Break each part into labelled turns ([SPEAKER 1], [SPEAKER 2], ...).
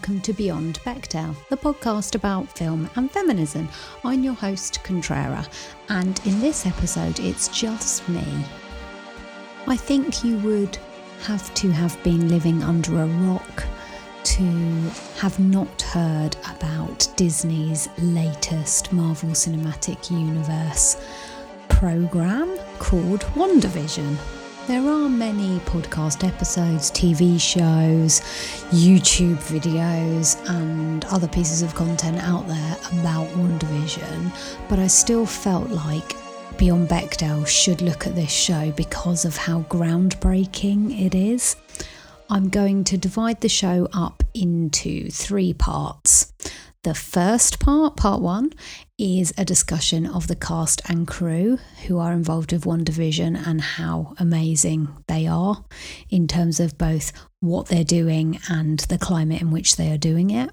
[SPEAKER 1] welcome to Beyond Bechdel, the podcast about film and feminism. I'm your host, Contrera, and in this episode, it's just me. I think you would have to have been living under a rock to have not heard about Disney's latest Marvel Cinematic Universe program called WandaVision. There are many podcast episodes, TV shows, YouTube videos, and other pieces of content out there about WandaVision, but I still felt like Beyond Bechdel should look at this show because of how groundbreaking it is. I'm going to divide the show up into three parts. The first part, part one, is a discussion of the cast and crew who are involved with WandaVision and how amazing they are in terms of both what they're doing and the climate in which they are doing it.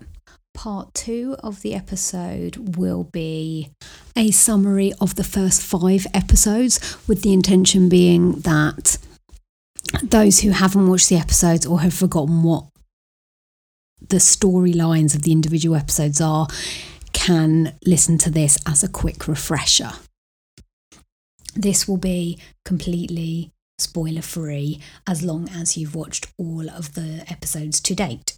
[SPEAKER 1] Part two of the episode will be a summary of the first five episodes, with the intention being that those who haven't watched the episodes or have forgotten what the storylines of the individual episodes are can listen to this as a quick refresher. This will be completely spoiler free as long as you've watched all of the episodes to date.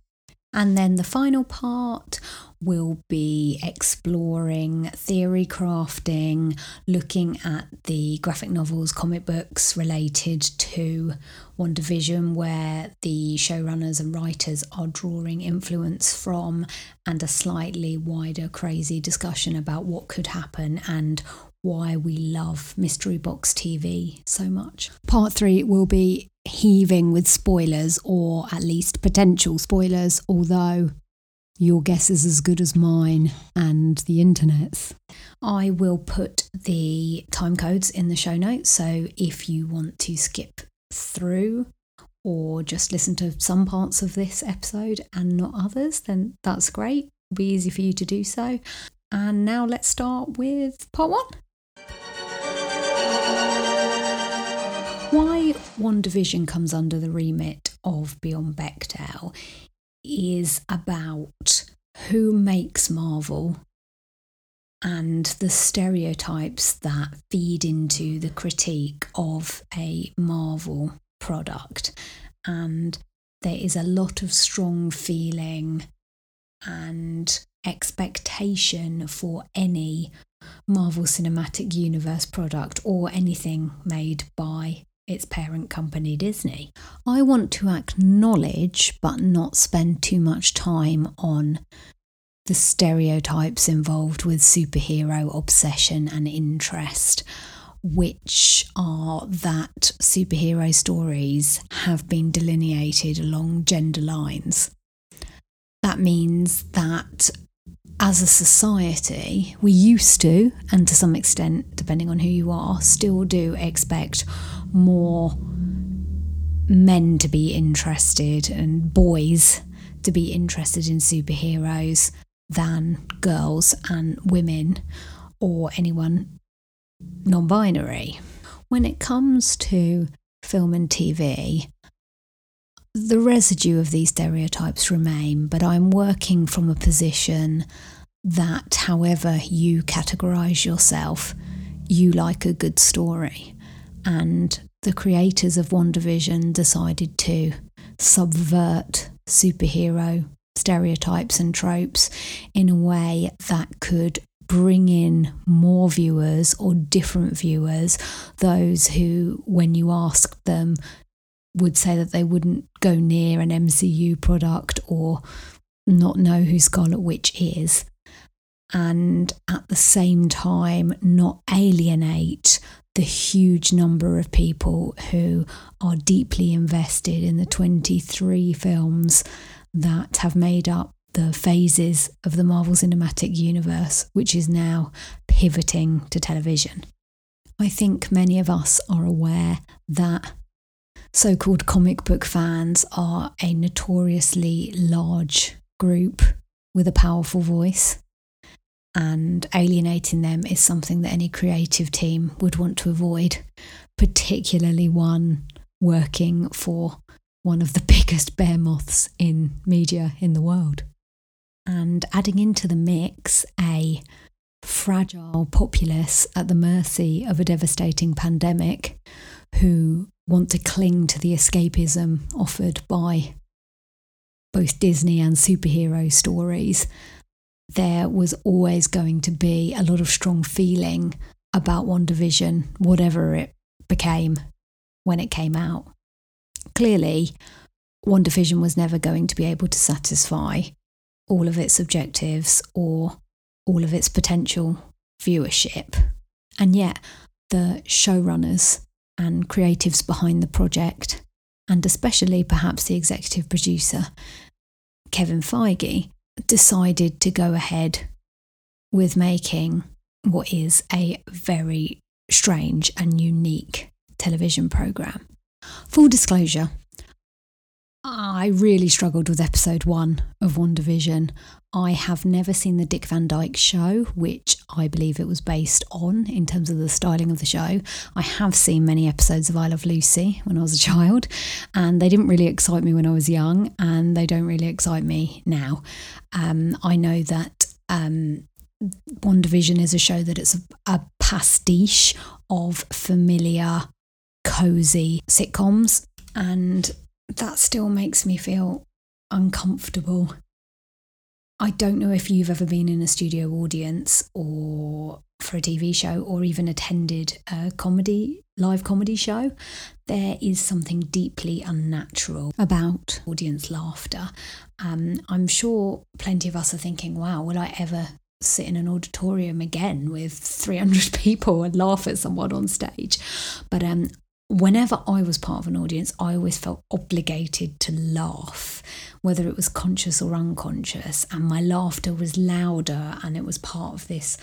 [SPEAKER 1] And then the final part will be exploring theory crafting, looking at the graphic novels, comic books related to WandaVision, where the showrunners and writers are drawing influence from, and a slightly wider, crazy discussion about what could happen and why we love Mystery Box TV so much. Part three will be heaving with spoilers, or at least potential spoilers, although your guess is as good as mine and the internet's. I will put the time codes in the show notes, so if you want to skip through or just listen to some parts of this episode and not others, then that's great. It'll be easy for you to do so. And now let's start with part one. Why WandaVision comes under the remit of Beyond Bechdel is about who makes Marvel and the stereotypes that feed into the critique of a Marvel product. And there is a lot of strong feeling and expectation for any Marvel Cinematic Universe product or anything made by its parent company Disney. I want to acknowledge but not spend too much time on the stereotypes involved with superhero obsession and interest, which are that superhero stories have been delineated along gender lines. That means that as a society, we used to, and to some extent, depending on who you are, still do expect more men to be interested and boys to be interested in superheroes than girls and women or anyone non binary. When it comes to film and TV, the residue of these stereotypes remain, but I'm working from a position that, however you categorize yourself, you like a good story. And the creators of WandaVision decided to subvert superhero stereotypes and tropes in a way that could bring in more viewers or different viewers, those who, when you asked them, would say that they wouldn't go near an MCU product or not know who Scarlet Witch is. And at the same time not alienate the huge number of people who are deeply invested in the 23 films that have made up the phases of the Marvel Cinematic Universe, which is now pivoting to television. I think many of us are aware that so called comic book fans are a notoriously large group with a powerful voice and alienating them is something that any creative team would want to avoid, particularly one working for one of the biggest bear moths in media in the world. And adding into the mix a fragile populace at the mercy of a devastating pandemic who want to cling to the escapism offered by both Disney and superhero stories, there was always going to be a lot of strong feeling about WandaVision, whatever it became when it came out. Clearly, WandaVision was never going to be able to satisfy all of its objectives or all of its potential viewership. And yet, the showrunners and creatives behind the project, and especially perhaps the executive producer, Kevin Feige, decided to go ahead with making what is a very strange and unique television program. Full disclosure, I really struggled with episode one of WandaVision. I have never seen the Dick Van Dyke show, which I believe it was based on in terms of the styling of the show. I have seen many episodes of I Love Lucy when I was a child, and they didn't really excite me when I was young, and they don't really excite me now. Um, I know that um, WandaVision is a show that it's a, a pastiche of familiar, cozy sitcoms, and that still makes me feel uncomfortable. I don't know if you've ever been in a studio audience or for a TV show or even attended a comedy, live comedy show. There is something deeply unnatural about audience laughter. Um, I'm sure plenty of us are thinking, wow, will I ever sit in an auditorium again with 300 people and laugh at someone on stage? But um, whenever I was part of an audience, I always felt obligated to laugh, whether it was conscious or unconscious. And my laughter was louder and it was part of this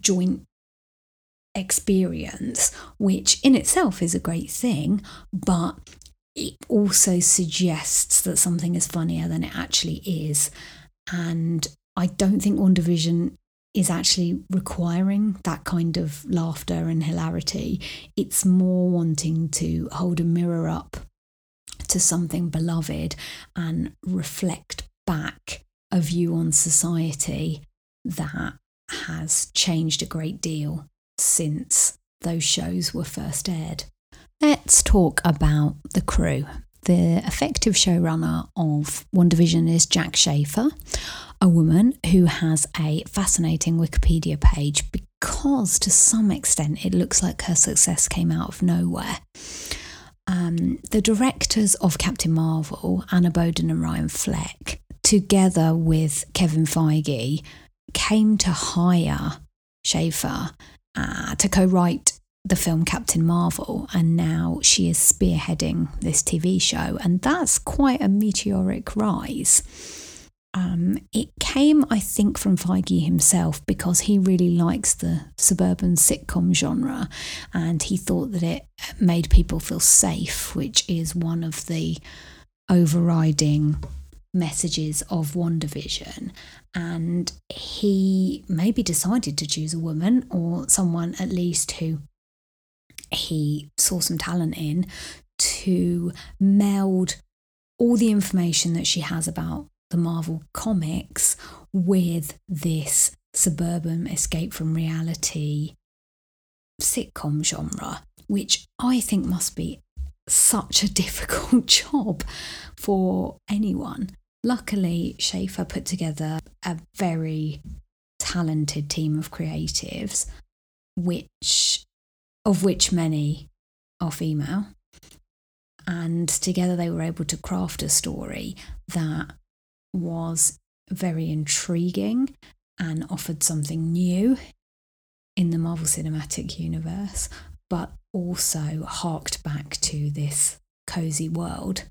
[SPEAKER 1] joint experience, which in itself is a great thing, but it also suggests that something is funnier than it actually is. And I don't think WandaVision is actually requiring that kind of laughter and hilarity. It's more wanting to hold a mirror up to something beloved and reflect back a view on society that has changed a great deal since those shows were first aired. Let's talk about the crew. The effective showrunner of WandaVision is Jac Schaeffer a woman who has a fascinating Wikipedia page because, to some extent, it looks like her success came out of nowhere. Um, the directors of Captain Marvel, Anna Boden and Ryan Fleck, together with Kevin Feige, came to hire Schaeffer uh, to co write the film Captain Marvel, and now she is spearheading this TV show, and that's quite a meteoric rise. Um, it came, I think, from Feige himself because he really likes the suburban sitcom genre and he thought that it made people feel safe, which is one of the overriding messages of WandaVision. And he maybe decided to choose a woman or someone at least who he saw some talent in to meld all the information that she has about the Marvel comics with this suburban escape from reality sitcom genre, which I think must be such a difficult job for anyone. Luckily, Schaeffer put together a very talented team of creatives, which of which many are female. And together they were able to craft a story that was very intriguing and offered something new in the Marvel Cinematic Universe, but also harked back to this cozy world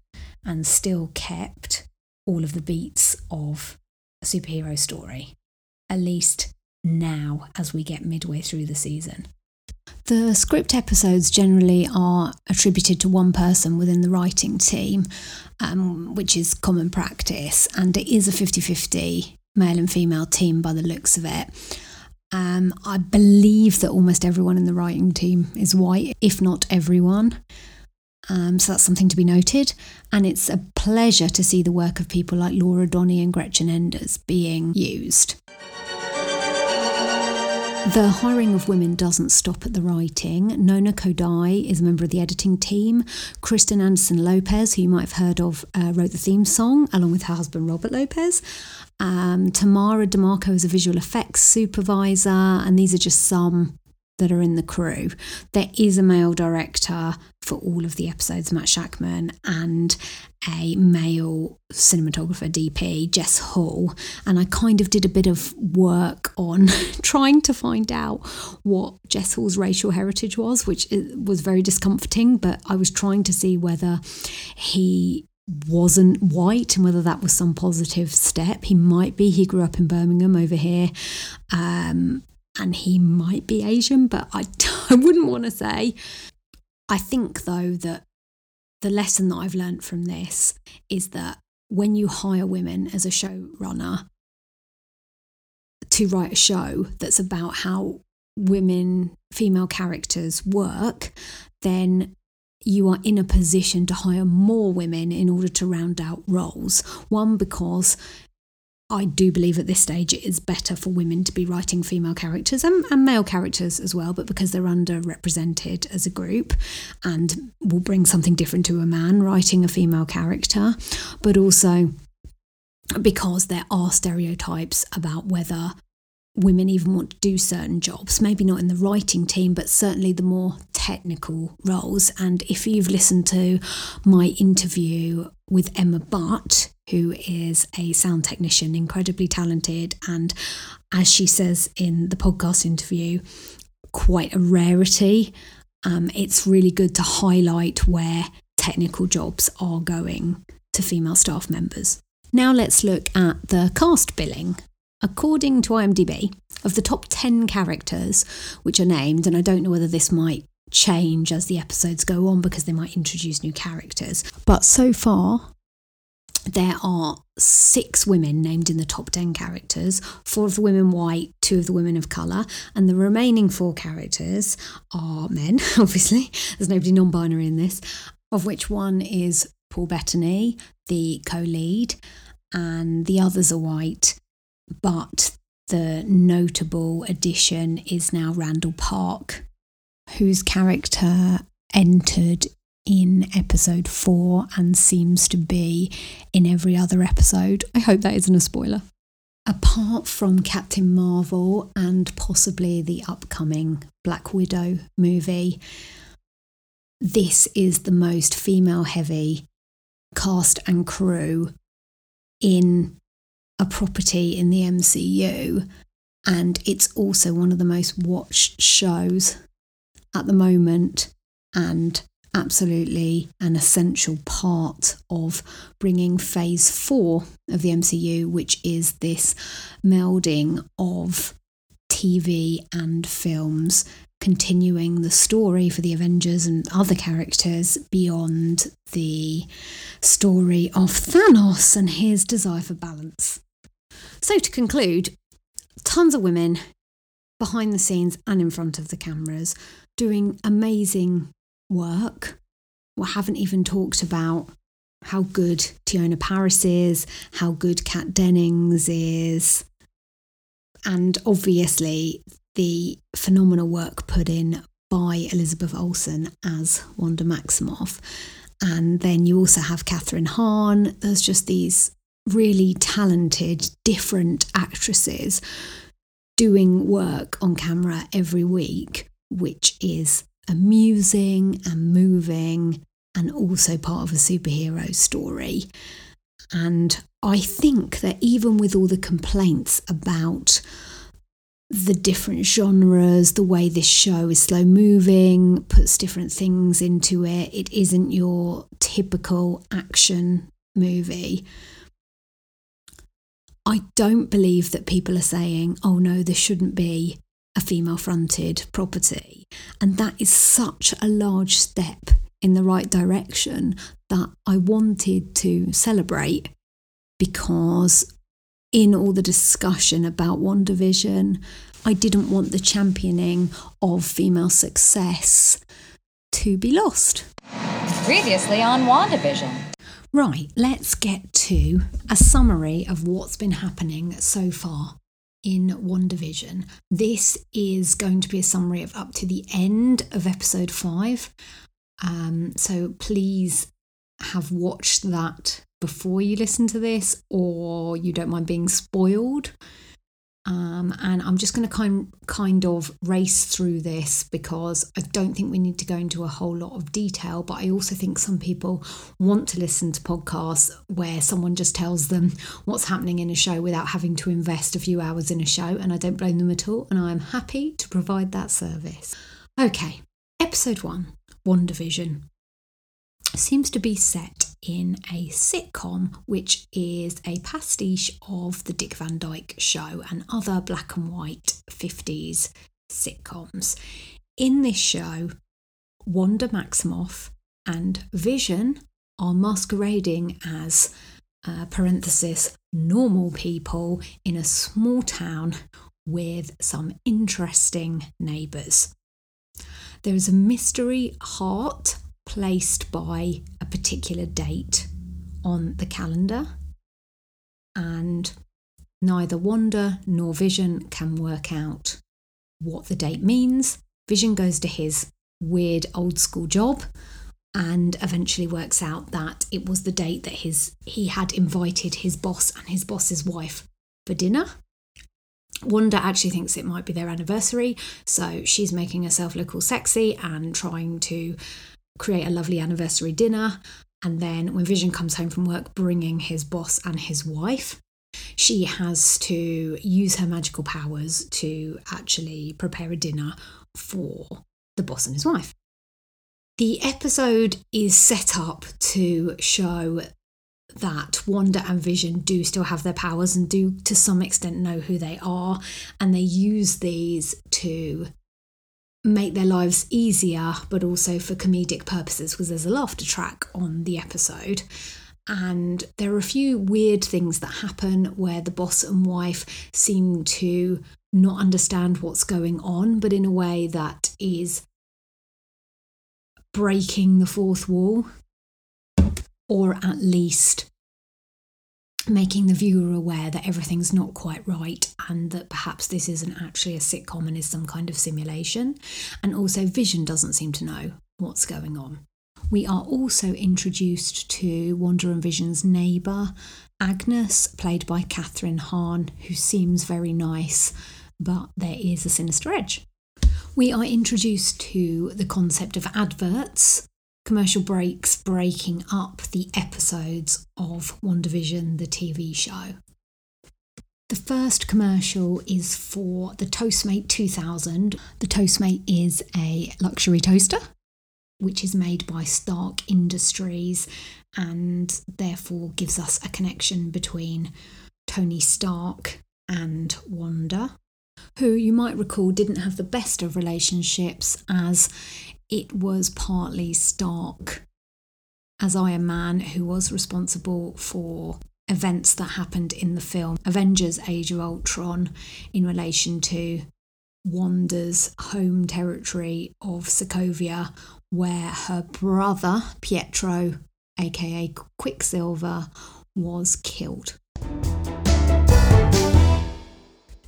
[SPEAKER 1] and still kept all of the beats of a superhero story, at least now as we get midway through the season. The script episodes generally are attributed to one person within the writing team, um, which is common practice, and it is a 50 50 male and female team by the looks of it. Um, I believe that almost everyone in the writing team is white, if not everyone. Um, so that's something to be noted. And it's a pleasure to see the work of people like Laura Donney and Gretchen Enders being used. The hiring of women doesn't stop at the writing. Nona Khodai is a member of the editing team. Kristen Anderson Lopez, who you might have heard of, uh, wrote the theme song along with her husband Robert Lopez. Um, Tamara DeMarco is a visual effects supervisor, and these are just some that are in the crew. There is a male director for all of the episodes, Matt Shakman, and a male cinematographer DP, Jess Hall. And I kind of did a bit of work on trying to find out what Jess Hall's racial heritage was, which was very discomforting. But I was trying to see whether he wasn't white and whether that was some positive step. He might be. He grew up in Birmingham over here. Um, and he might be Asian, but I, I wouldn't want to say. I think, though, that the lesson that I've learned from this is that when you hire women as a showrunner to write a show that's about how women, female characters work, then you are in a position to hire more women in order to round out roles. One, because I do believe at this stage it is better for women to be writing female characters and, and, male characters as well, but because they're underrepresented as a group and will bring something different to a man writing a female character, but also because there are stereotypes about whether women even want to do certain jobs, maybe not in the writing team, but certainly the more technical roles. And if you've listened to my interview with Emma Butt, who is a sound technician, incredibly talented, and as she says in the podcast interview, quite a rarity. Um, it's really good to highlight where technical jobs are going to female staff members. Now let's look at the cast billing. According to IMDb, of the top 10 characters which are named, and I don't know whether this might change as the episodes go on because they might introduce new characters, but so far there are six women named in the top 10 characters four of the women white two of the women of colour and the remaining four characters are men obviously. There's nobody non-binary in this of which one is paul bettany the co-lead and the others are white but the notable addition is now randall park whose character entered in episode four and seems to be in every other episode. I hope that isn't a spoiler. Apart from Captain Marvel and possibly the upcoming Black Widow movie, this is the most female heavy cast and crew in a property in the MCU. And it's also one of the most watched shows at the moment. And absolutely an essential part of bringing phase four of the MCU, which is this melding of TV and films, continuing the story for the Avengers and other characters beyond the story of Thanos and his desire for balance. So, to conclude, tons of women behind the scenes and in front of the cameras doing amazing work. We haven't even talked about how good Teyonah Parris is, how good Kat Dennings is, and obviously the phenomenal work put in by Elizabeth Olsen as Wanda Maximoff. And then you also have Kathryn Hahn. There's just these really talented, different actresses doing work on camera every week, which is amusing and moving and also part of a superhero story. And I think that even with all the complaints about the different genres, the way this show is slow moving, puts different things into it, it isn't your typical action movie. I don't believe that people are saying, oh no, this shouldn't be a female fronted property. And that is such a large step in the right direction that I wanted to celebrate because in all the discussion about WandaVision, I didn't want the championing of female success to be lost.
[SPEAKER 2] Previously on WandaVision.
[SPEAKER 1] Right, let's get to a summary of what's been happening so far in WandaVision. This is going to be a summary of up to the end of episode five. Um, so please have watched that before you listen to this, or you don't mind being spoiled. Um, and I'm just going to kind kind of race through this because I don't think we need to go into a whole lot of detail. But I also think some people want to listen to podcasts where someone just tells them what's happening in a show without having to invest a few hours in a show. And I don't blame them at all. And I am happy to provide that service. Okay, episode one, WandaVision seems to be set in a sitcom, which is a pastiche of the Dick Van Dyke Show and other black and white 50s sitcoms. In this show, Wanda Maximoff and Vision are masquerading as, uh, parenthesis, normal people in a small town with some interesting neighbours. There is a mystery heart placed by a particular date on the calendar, and neither Wanda nor Vision can work out what the date means. Vision goes to his weird old school job and eventually works out that it was the date that his he had invited his boss and his boss's wife for dinner. Wanda actually thinks it might be their anniversary, so she's making herself look all sexy and trying to create a lovely anniversary dinner. And then when Vision comes home from work, bringing his boss and his wife, she has to use her magical powers to actually prepare a dinner for the boss and his wife. The episode is set up to show that Wanda and Vision do still have their powers and do to some extent know who they are, and they use these to make their lives easier, but also for comedic purposes, because there's a laughter track on the episode. And there are a few weird things that happen where the boss and wife seem to not understand what's going on, but in a way that is breaking the fourth wall, or at least making the viewer aware that everything's not quite right and that perhaps this isn't actually a sitcom and is some kind of simulation. And also, Vision doesn't seem to know what's going on. We are also introduced to Wanda and Vision's neighbour, Agnes, played by Kathryn Hahn, who seems very nice, but there is a sinister edge. We are introduced to the concept of adverts, commercial breaks breaking up the episodes of WandaVision, the TV show. The first commercial is for the Toastmate 2000. The Toastmate is a luxury toaster, which is made by Stark Industries and therefore gives us a connection between Tony Stark and Wanda, who you might recall didn't have the best of relationships as it was partly Stark as Iron Man who was responsible for events that happened in the film Avengers Age of Ultron in relation to Wanda's home territory of Sokovia, where her brother Pietro, aka Quicksilver, was killed.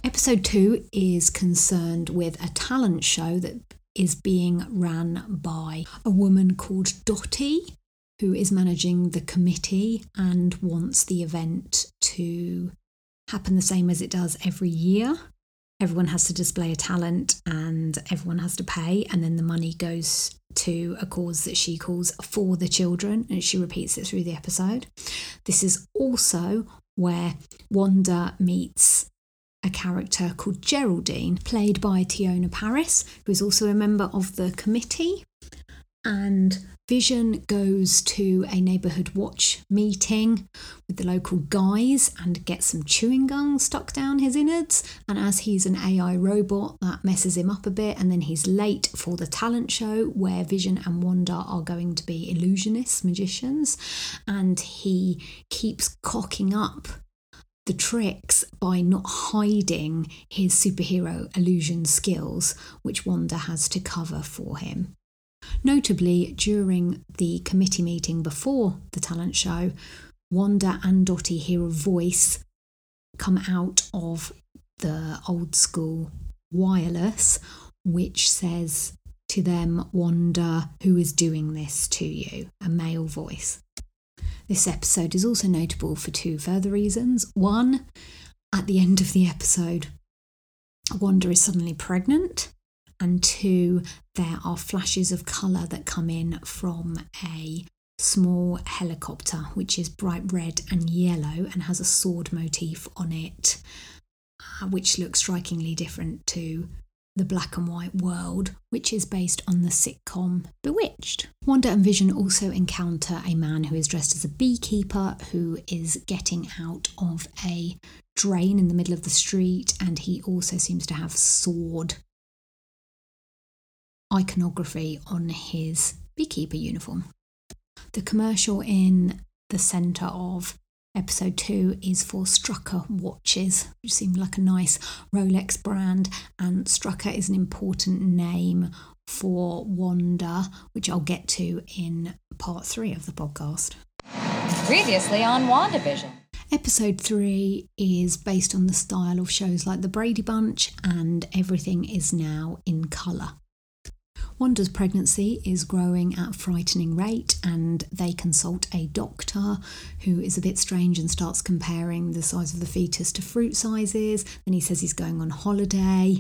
[SPEAKER 1] Episode 2 is concerned with a talent show that is being ran by a woman called Dottie, who is managing the committee and wants the event to happen the same as it does every year. Everyone has to display a talent and everyone has to pay, and then the money goes to a cause that she calls For the Children, and she repeats it through the episode. This is also where Wanda meets a character called Geraldine, played by Teyonah Parris, who is also a member of the committee. And Vision goes to a neighbourhood watch meeting with the local guys and gets some chewing gum stuck down his innards. And as he's an AI robot, that messes him up a bit. And then he's late for the talent show where Vision and Wanda are going to be illusionists, magicians. And he keeps cocking up the tricks by not hiding his superhero illusion skills, which Wanda has to cover for him. Notably, during the committee meeting before the talent show, Wanda and Dottie hear a voice come out of the old school wireless, which says to them, Wanda, who is doing this to you? A male voice. This episode is also notable for two further reasons. One, at the end of the episode, Wanda is suddenly pregnant. And two, there are flashes of colour that come in from a small helicopter, which is bright red and yellow and has a sword motif on it, uh, which looks strikingly different to the black and white world, which is based on the sitcom Bewitched. Wanda and Vision also encounter a man who is dressed as a beekeeper who is getting out of a drain in the middle of the street, and he also seems to have sword iconography on his beekeeper uniform. The commercial in the centre of episode two is for Strucker watches, which seemed like a nice Rolex brand. And Strucker is an important name for Wanda, which I'll get to in part three of the podcast.
[SPEAKER 2] Previously on WandaVision.
[SPEAKER 1] Episode 3 is based on the style of shows like The Brady Bunch, and everything is now in colour. Wanda's pregnancy is growing at a frightening rate, and they consult a doctor who is a bit strange and starts comparing the size of the fetus to fruit sizes. Then he says he's going on holiday,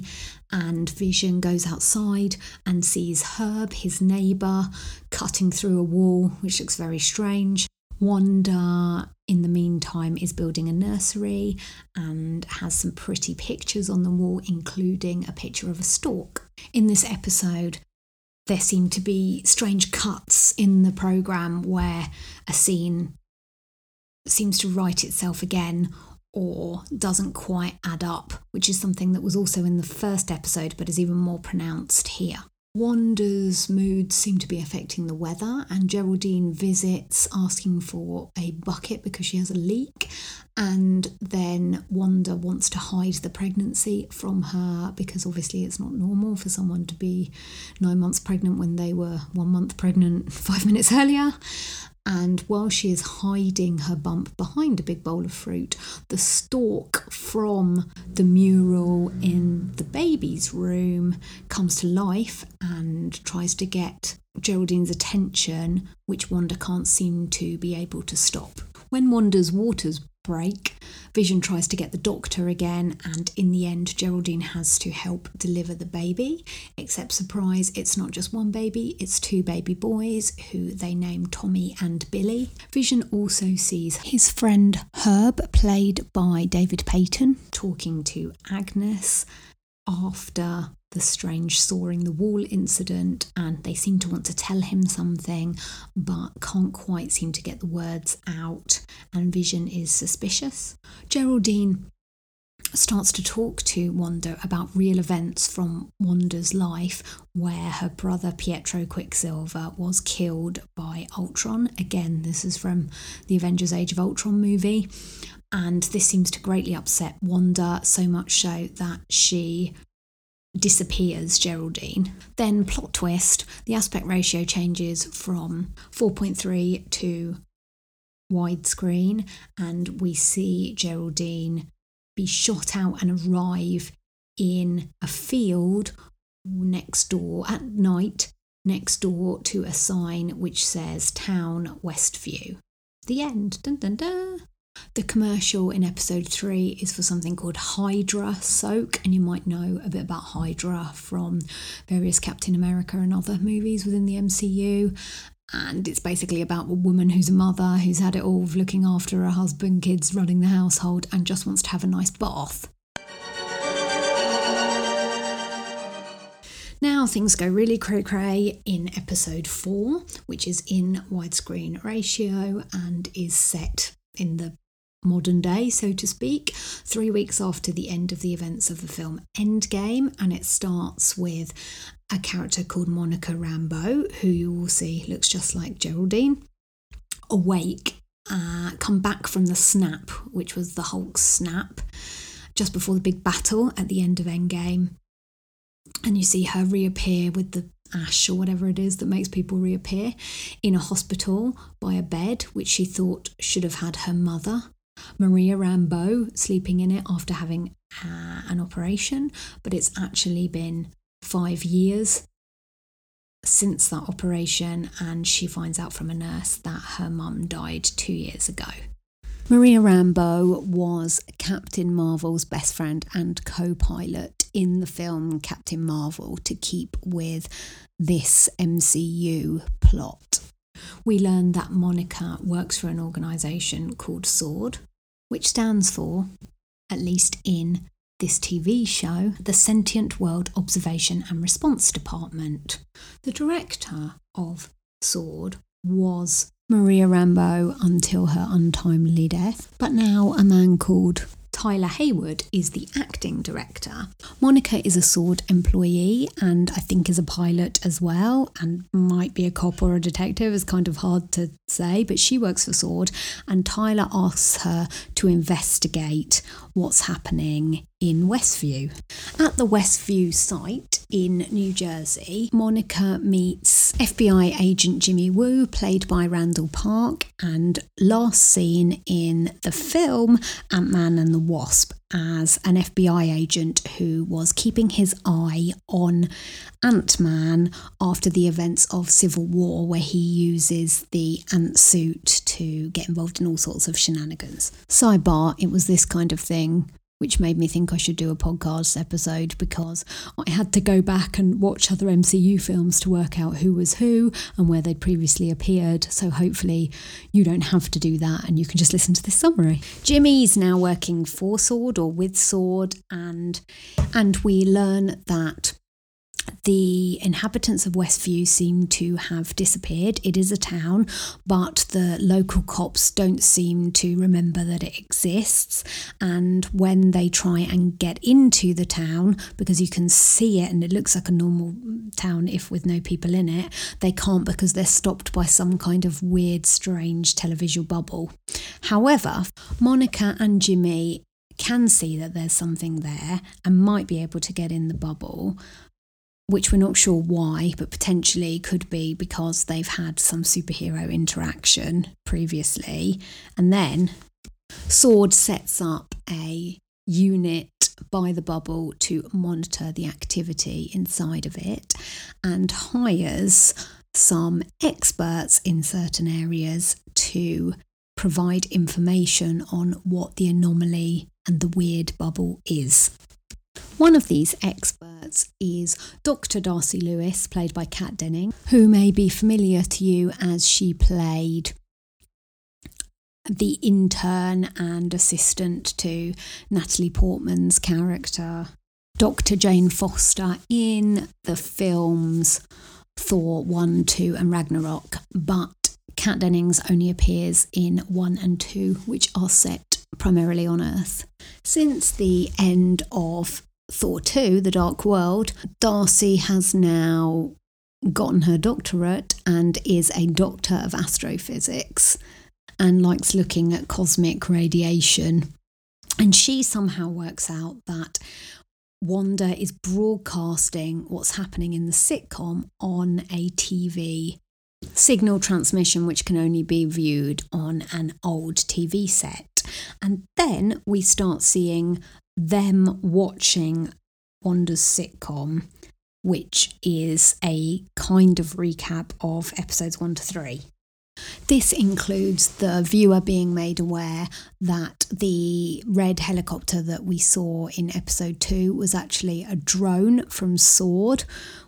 [SPEAKER 1] and Vision goes outside and sees Herb, his neighbour, cutting through a wall, which looks very strange. Wanda, in the meantime, is building a nursery and has some pretty pictures on the wall, including a picture of a stork. In this episode, there seem to be strange cuts in the program where a scene seems to write itself again or doesn't quite add up, which is something that was also in the first episode but is even more pronounced here. Wanda's moods seem to be affecting the weather, and Geraldine visits asking for a bucket because she has a leak. And then Wanda wants to hide the pregnancy from her because obviously it's not normal for someone to be nine months pregnant when they were one month pregnant five minutes earlier. And while she is hiding her bump behind a big bowl of fruit, the stork from the mural in the baby's room comes to life and tries to get Geraldine's attention, which Wanda can't seem to be able to stop. When Wanda's waters break. Vision tries to get the doctor again, and in the end, Geraldine has to help deliver the baby. Except, surprise, it's not just one baby, it's two baby boys who they name Tommy and Billy. Vision also sees his friend Herb, played by David Payton, talking to Agnes after the strange sawing the wall incident, and they seem to want to tell him something but can't quite seem to get the words out. And Vision is suspicious. Geraldine starts to talk to Wanda about real events from Wanda's life, where her brother Pietro Quicksilver was killed by Ultron. Again, this is from the Avengers Age of Ultron movie. And this seems to greatly upset Wanda, so much so that she disappears Geraldine. Then, plot twist, the aspect ratio changes from 4.3 to widescreen, and we see Geraldine be shot out and arrive in a field next door at night, next door to a sign which says Town Westview. The end. Dun dun dun. The commercial in episode three is for something called Hydra Soak, and you might know a bit about Hydra from various Captain America and other movies within the MCU. And it's basically about a woman who's a mother who's had it all of looking after her husband, kids, running the household, and just wants to have a nice bath. Now things go really cray cray in episode four, which is in widescreen ratio and is set in the modern day, so to speak, three weeks after the end of the events of the film Endgame. And it starts with a character called Monica Rambeau, who you will see looks just like Geraldine, awake, uh, come back from the snap, which was the Hulk snap, just before the big battle at the end of Endgame. And you see her reappear with the ash or whatever it is that makes people reappear, in a hospital by a bed which she thought should have had her mother. Maria Rambeau sleeping in it after having uh, an operation, but it's actually been five years since that operation, and she finds out from a nurse that her mum died two years ago. Maria Rambeau was Captain Marvel's best friend and co pilot in the film Captain Marvel to keep with this MCU plot. We learn that Monica works for an organisation called SWORD, which stands for, at least in this TV show, the Sentient World Observation and Response Department. The director of SWORD was Maria Rambeau until her untimely death, but now a man called Tyler Hayward is the acting director. Monica is a sword employee and I think is a pilot as well, and might be a cop or a detective. It's kind of hard to say, but she works for Sword, and Tyler asks her to investigate what's happening in Westview. At the Westview site in New Jersey, Monica meets FBI agent Jimmy Woo, played by Randall Park, and last seen in the film Ant Man and the Wasp as an FBI agent who was keeping his eye on Ant Man after the events of Civil War, where he uses the ant suit to get involved in all sorts of shenanigans. Sidebar, it was this kind of thing which made me think I should do a podcast episode because I had to go back and watch other MCU films to work out who was who and where they'd previously appeared. So hopefully you don't have to do that and you can just listen to this summary. Jimmy's now working for Sword or with Sword and and we learn that the inhabitants of Westview seem to have disappeared. It is a town, but the local cops don't seem to remember that it exists. And when they try and get into the town, because you can see it and it looks like a normal town if with no people in it, they can't because they're stopped by some kind of weird, strange televisual bubble. However, Monica and Jimmy can see that there's something there and might be able to get in the bubble which we're not sure why, but potentially could be because they've had some superhero interaction previously. And then Sword sets up a unit by the bubble to monitor the activity inside of it and hires some experts in certain areas to provide information on what the anomaly and the weird bubble is. One of these experts is Dr. Darcy Lewis, played by Kat Denning, who may be familiar to you as she played the intern and assistant to Natalie Portman's character, Dr. Jane Foster, in the films Thor 1, 2, and Ragnarok. But Kat Dennings only appears in 1 and 2, which are set primarily on Earth. Since the end of Thor 2, The Dark World, Darcy has now gotten her doctorate and is a doctor of astrophysics and likes looking at cosmic radiation. And she somehow works out that Wanda is broadcasting what's happening in the sitcom on a TV signal transmission, which can only be viewed on an old TV set. And then we start seeing them watching Wanda's sitcom, which is a kind of recap of episodes one to three. This includes the viewer being made aware that the red helicopter that we saw in episode 2 was actually a drone from Sword,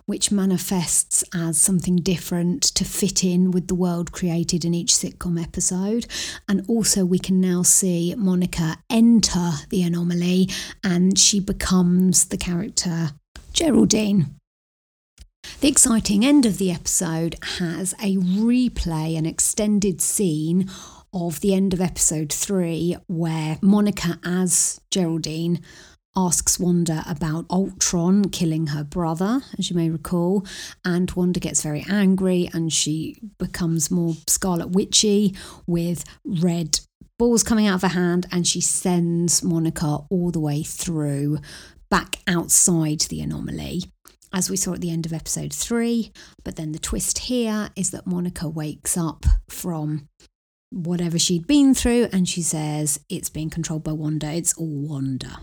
[SPEAKER 1] which manifests as something different to fit in with the world created in each sitcom episode. And also, we can now see Monica enter the anomaly and she becomes the character Geraldine. The exciting end of the episode has a replay, an extended scene of the end of episode three, where Monica, as Geraldine, asks Wanda about Ultron killing her brother, as you may recall, and Wanda gets very angry and she becomes more Scarlet Witchy with red balls coming out of her hand, and she sends Monica all the way through back outside the anomaly as we saw at the end of episode three. But then the twist here is that Monica wakes up from whatever she'd been through and she says it's being controlled by Wanda, it's all Wanda.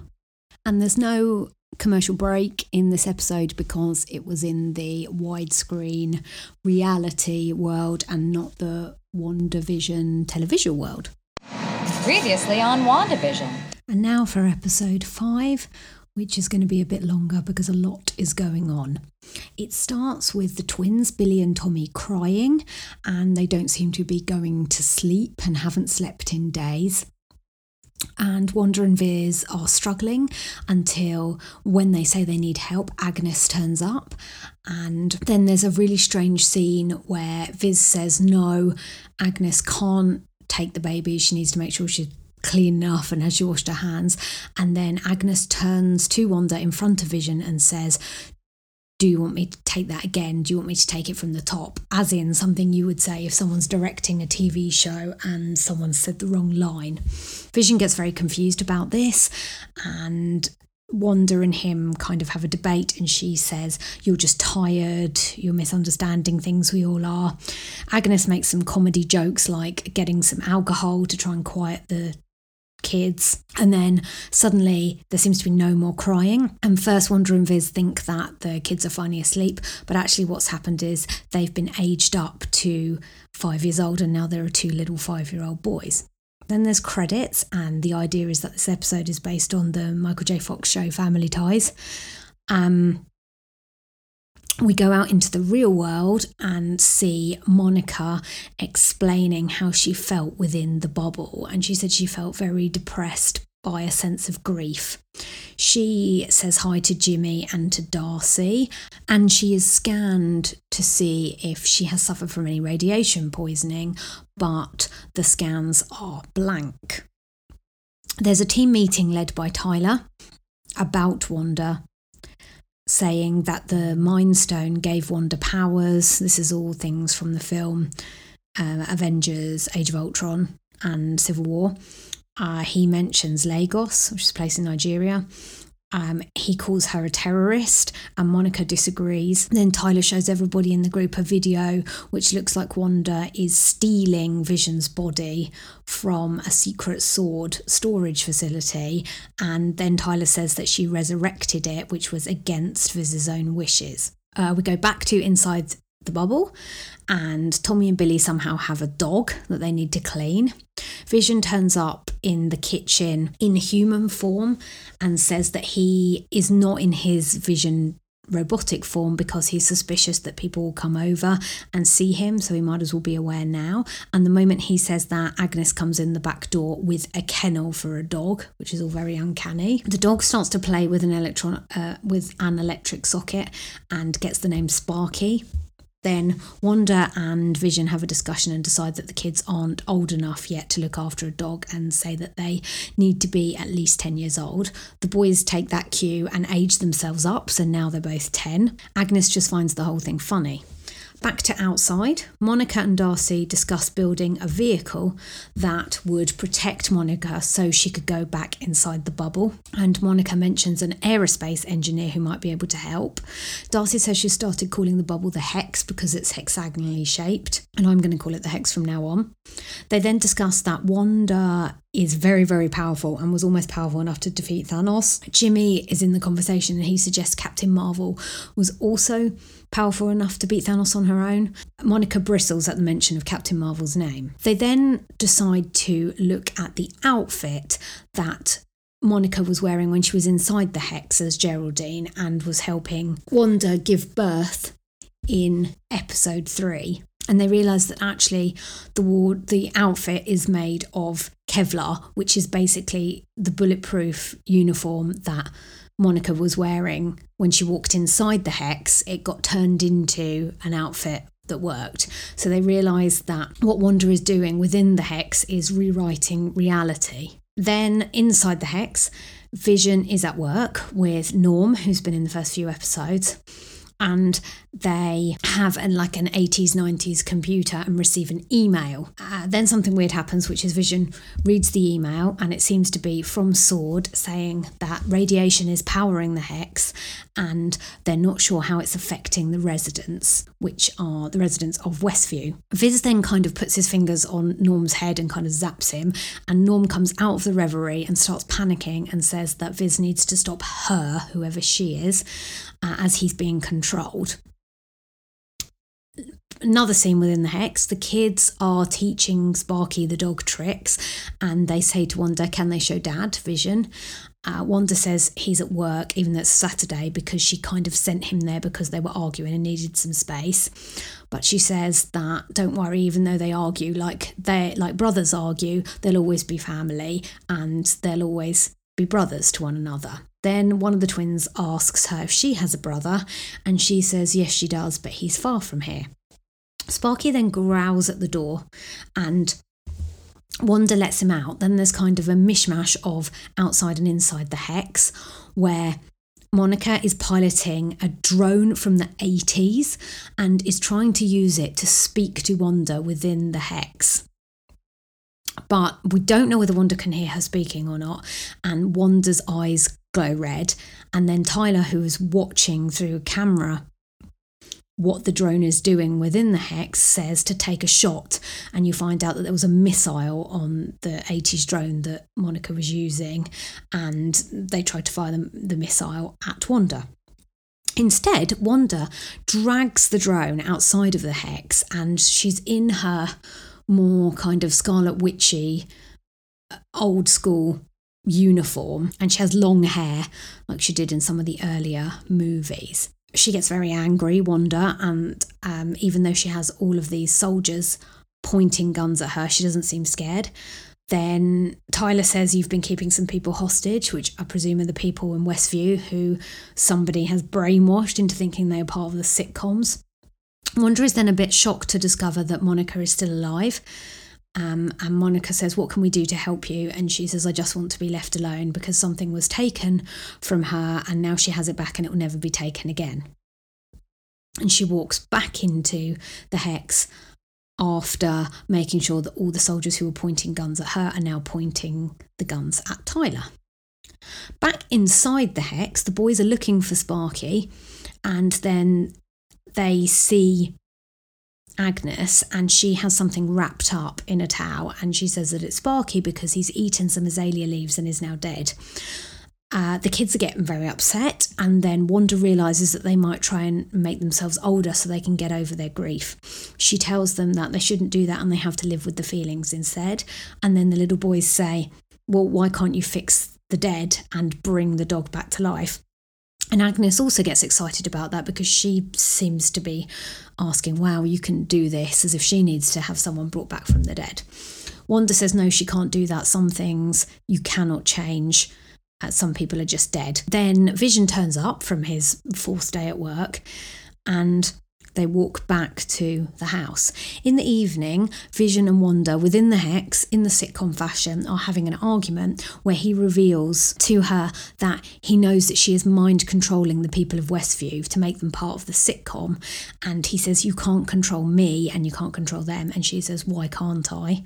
[SPEAKER 1] And there's no commercial break in this episode because it was in the widescreen reality world and not the WandaVision television world.
[SPEAKER 2] Previously on WandaVision.
[SPEAKER 1] And now for episode five, which is going to be a bit longer because a lot is going on. It starts with the twins, Billy and Tommy, crying, and they don't seem to be going to sleep and haven't slept in days. And Wanda and Viz are struggling until when they say they need help, Agnes turns up. And then there's a really strange scene where Viz says, No, Agnes can't take the baby. She needs to make sure she's clean enough and has she washed her hands? And then Agnes turns to Wanda in front of Vision and says, do you want me to take that again? Do you want me to take it from the top? As in something you would say if someone's directing a TV show and someone said the wrong line. Vision gets very confused about this and Wanda and him kind of have a debate, and she says, You're just tired, you're misunderstanding things, we all are. Agnes makes some comedy jokes like getting some alcohol to try and quiet the kids. And then suddenly there seems to be no more crying. And first Wanda and Viz think that the kids are finally asleep, but actually what's happened is they've been aged up to five years old and now there are two little five year old boys. Then there's credits, and the idea is that this episode is based on the Michael J. Fox show Family Ties. Um, we go out into the real world and see Monica explaining how she felt within the bubble. And she said she felt very depressed by a sense of grief. She says hi to Jimmy and to Darcy, and she is scanned to see if she has suffered from any radiation poisoning, but the scans are blank. There's a team meeting led by Tyler about Wanda saying that the Mind Stone gave Wanda powers. This is all things from the film uh, Avengers, Age of Ultron, and Civil War. Uh, he mentions Lagos, which is a place in Nigeria. Um, he calls her a terrorist, and Monica disagrees. Then Tyler shows everybody in the group a video which looks like Wanda is stealing Vision's body from a secret sword storage facility. And then Tyler says that she resurrected it, which was against Viz's own wishes. Uh, we go back to inside the bubble, and Tommy and Billy somehow have a dog that they need to clean. Vision turns up in the kitchen in human form and says that he is not in his vision robotic form because he's suspicious that people will come over and see him, so he might as well be aware now. And the moment he says that, Agnes comes in the back door with a kennel for a dog, which is all very uncanny. The dog starts to play with an electron uh, with an electric socket and gets the name Sparky. Then Wanda and Vision have a discussion and decide that the kids aren't old enough yet to look after a dog and say that they need to be at least 10 years old. The boys take that cue and age themselves up, so now they're both 10. Agnes just finds the whole thing funny. Back to outside, Monica and Darcy discuss building a vehicle that would protect Monica so she could go back inside the bubble. And Monica mentions an aerospace engineer who might be able to help. Darcy says she started calling the bubble the Hex because it's hexagonally shaped, and I'm going to call it the Hex from now on. They then discuss that Wanda is very, very powerful and was almost powerful enough to defeat Thanos. Jimmy is in the conversation and he suggests Captain Marvel was also powerful enough to beat Thanos on her own. Monica bristles at the mention of Captain Marvel's name. They then decide to look at the outfit that Monica was wearing when she was inside the Hex as Geraldine and was helping Wanda give birth in episode three. And they realise that actually the the outfit is made of Kevlar, which is basically the bulletproof uniform that Monica was wearing when she walked inside the hex, it got turned into an outfit that worked. So they realised that what Wanda is doing within the hex is rewriting reality. Then inside the hex, Vision is at work with Norm, who's been in the first few episodes. And they have an, like an 80s 90s computer and receive an email. Uh, then something weird happens which is vision reads the email and it seems to be from sword saying that radiation is powering the hex and they're not sure how it's affecting the residents which are the residents of westview. Viz then kind of puts his fingers on norm's head and kind of zaps him and norm comes out of the reverie and starts panicking and says that viz needs to stop her whoever she is uh, as he's being controlled. Another scene within the hex the kids are teaching Sparky the dog tricks, and they say to Wanda, Can they show dad vision? Uh, Wanda says he's at work, even though it's Saturday, because she kind of sent him there because they were arguing and needed some space. But she says that don't worry, even though they argue, like they like brothers argue, they'll always be family and they'll always be brothers to one another. Then one of the twins asks her if she has a brother, and she says yes, she does, but he's far from here. Sparky then growls at the door and Wanda lets him out. Then there's kind of a mishmash of outside and inside the hex where Monica is piloting a drone from the 80s and is trying to use it to speak to Wanda within the hex but we don't know whether Wanda can hear her speaking or not. And Wanda's eyes glow red. And then Tyler, who is watching through a camera what the drone is doing within the hex, says to take a shot. And you find out that there was a missile on the 80s drone that Monica was using. And they tried to fire the, the missile at Wanda. Instead, Wanda drags the drone outside of the hex and she's in her more kind of Scarlet Witchy, uh, old school uniform, and she has long hair like she did in some of the earlier movies. She gets very angry, Wanda, and um, even though she has all of these soldiers pointing guns at her, she doesn't seem scared. Then Tyler says you've been keeping some people hostage, which I presume are the people in Westview who somebody has brainwashed into thinking they are part of the sitcoms. Wanda is then a bit shocked to discover that Monica is still alive. Um, and Monica says, What can we do to help you? And she says, I just want to be left alone because something was taken from her and now she has it back and it will never be taken again. And she walks back into the hex after making sure that all the soldiers who were pointing guns at her are now pointing the guns at Tyler. Back inside the hex, the boys are looking for Sparky, and then they see Agnes and she has something wrapped up in a towel and she says that it's Sparky because he's eaten some azalea leaves and is now dead. Uh, the kids are getting very upset, and then Wanda realizes that they might try and make themselves older so they can get over their grief. She tells them that they shouldn't do that and they have to live with the feelings instead. And then the little boys say, Well, why can't you fix the dead and bring the dog back to life? And Agnes also gets excited about that because she seems to be asking, Wow, you can do this, as if she needs to have someone brought back from the dead. Wanda says, No, she can't do that. Some things you cannot change. Uh, some people are just dead. Then Vision turns up from his fourth day at work and they walk back to the house. In the evening, Vision and Wanda, within the hex, in the sitcom fashion, are having an argument where he reveals to her that he knows that she is mind controlling the people of Westview to make them part of the sitcom. And he says, You can't control me and you can't control them. And she says, Why can't I?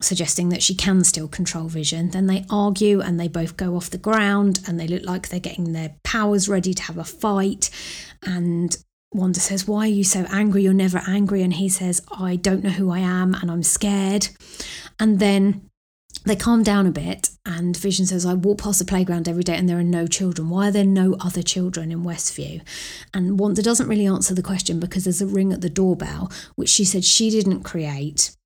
[SPEAKER 1] suggesting that she can still control vision. Then they argue and they both go off the ground and they look like they're getting their powers ready to have a fight. And Wanda says, Why are you so angry? You're never angry. And he says, I don't know who I am and I'm scared. And then they calm down a bit, and Vision says, I walk past the playground every day and there are no children. Why are there no other children in Westview? And Wanda doesn't really answer the question because there's a ring at the doorbell, which she said she didn't create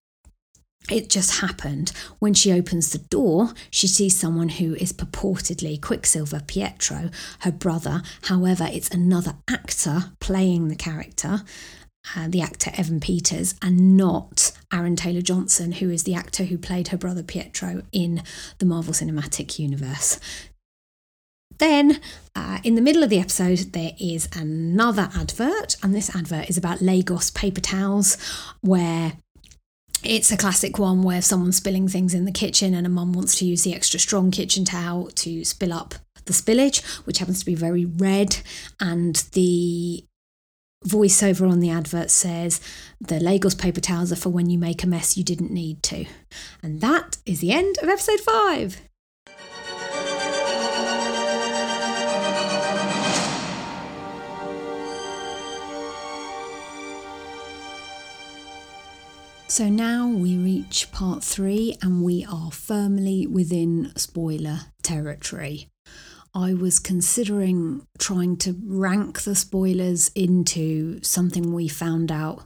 [SPEAKER 1] it just happened. When she opens the door, she sees someone who is purportedly Quicksilver Pietro, her brother. However, it's another actor playing the character, uh, the actor Evan Peters, and not Aaron Taylor Johnson, who is the actor who played her brother Pietro in the Marvel Cinematic Universe. Then, uh, in the middle of the episode, there is another advert, and this advert is about Lagos paper towels, where it's a classic one where someone's spilling things in the kitchen and a mum wants to use the extra strong kitchen towel to spill up the spillage, which happens to be very red, and the voiceover on the advert says the Lagos paper towels are for when you make a mess you didn't need to. And that is the end of episode five. So now we reach part three and we are firmly within spoiler territory. I was considering trying to rank the spoilers into something we found out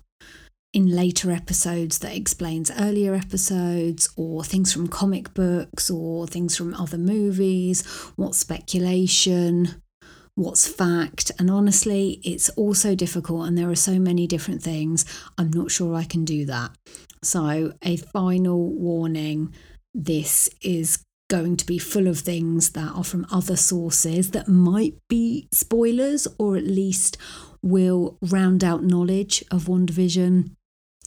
[SPEAKER 1] in later episodes that explains earlier episodes or things from comic books or things from other movies, what speculation, what's fact. And honestly, it's also difficult and there are so many different things. I'm not sure I can do that. So, a final warning this is going to be full of things that are from other sources that might be spoilers or at least will round out knowledge of WandaVision.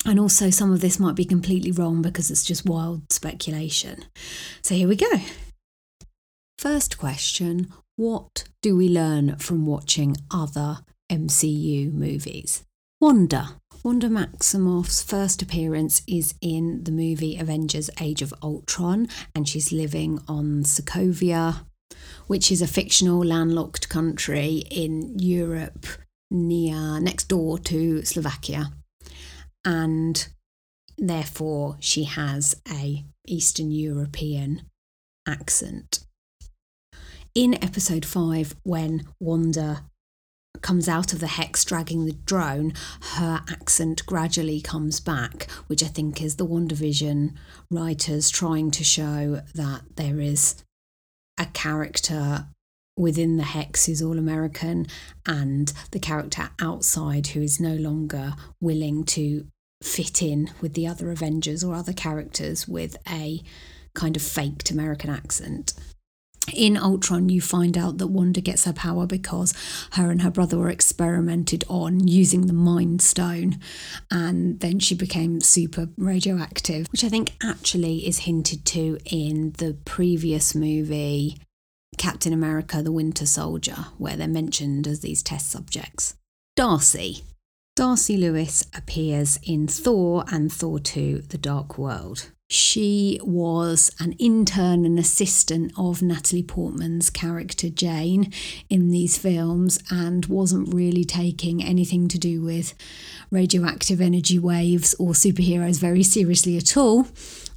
[SPEAKER 1] And also, some of this might be completely wrong because it's just wild speculation. So, here we go. First question What do we learn from watching other MCU movies? Wanda. Wanda Maximoff's first appearance is in the movie Avengers Age of Ultron, and she's living on Sokovia, which is a fictional landlocked country in Europe near next door to Slovakia. And therefore she has a Eastern European accent. In episode 5 when Wanda comes out of the hex dragging the drone, her accent gradually comes back, which I think is the WandaVision writers trying to show that there is a character within the hex who's all American and the character outside who is no longer willing to fit in with the other Avengers or other characters with a kind of faked American accent in Ultron, you find out that Wanda gets her power because her and her brother were experimented on using the Mind Stone, and then she became super radioactive, which I think actually is hinted to in the previous movie, Captain America the Winter Soldier, where they're mentioned as these test subjects. Darcy. Darcy Lewis appears in Thor and Thor 2 The Dark World. She was an intern and assistant of Natalie Portman's character Jane in these films and wasn't really taking anything to do with radioactive energy waves or superheroes very seriously at all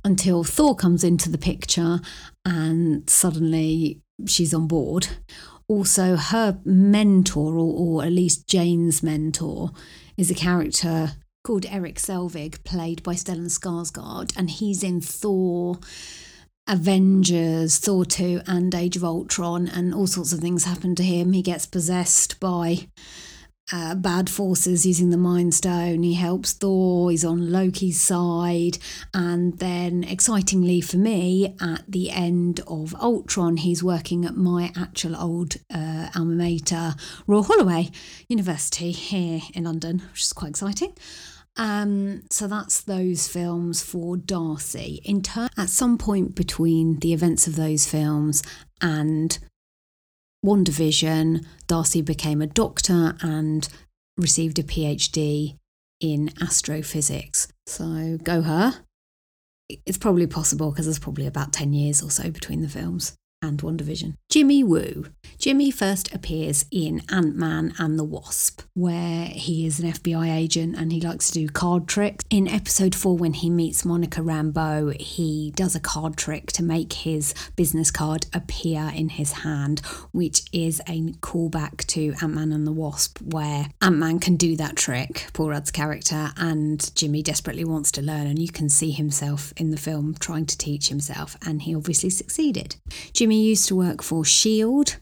[SPEAKER 1] until Thor comes into the picture and suddenly she's on board. Also, her mentor, or, or at least Jane's mentor, is a character called Erik Selvig, played by Stellan Skarsgård, and he's in Thor, Avengers, Thor 2, and Age of Ultron, and all sorts of things happen to him. He gets possessed by uh, bad forces using the Mind Stone. He helps Thor, he's on Loki's side. And then, excitingly for me, at the end of Ultron, he's working at my actual old uh, alma mater, Royal Holloway University here in London, which is quite exciting. Um, so that's those films for Darcy. In ter- at some point between the events of those films and WandaVision, Darcy became a doctor and received a PhD in astrophysics. So go her. It's probably possible because there's probably about 10 years or so between the films and WandaVision. Jimmy Woo. Jimmy first appears in Ant Man and the Wasp, where he is an FBI agent and he likes to do card tricks. In episode four, when he meets Monica Rambeau, he does a card trick to make his business card appear in his hand, which is a callback to Ant Man and the Wasp, where Ant Man can do that trick, Paul Rudd's character, and Jimmy desperately wants to learn, and you can see himself in the film trying to teach himself, and he obviously succeeded. Jimmy used to work for S.H.I.E.L.D.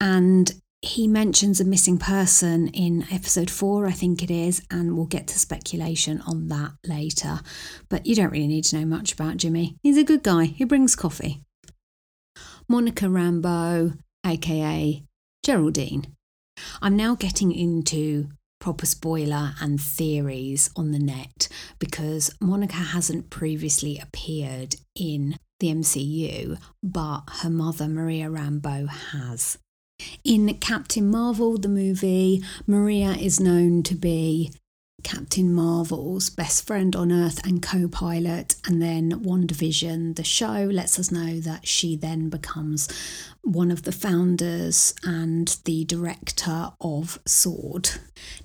[SPEAKER 1] and he mentions a missing person in episode four, I think it is, and we'll get to speculation on that later. But you don't really need to know much about Jimmy. He's a good guy, he brings coffee. Monica Rambeau, aka Geraldine. I'm now getting into proper spoiler and theories on the net because Monica hasn't previously appeared in the MCU, but her mother, Maria Rambeau, has. In Captain Marvel, the movie, Maria is known to be Captain Marvel's best friend on Earth and co pilot. And then WandaVision, the show, lets us know that she then becomes one of the founders and the director of Sword.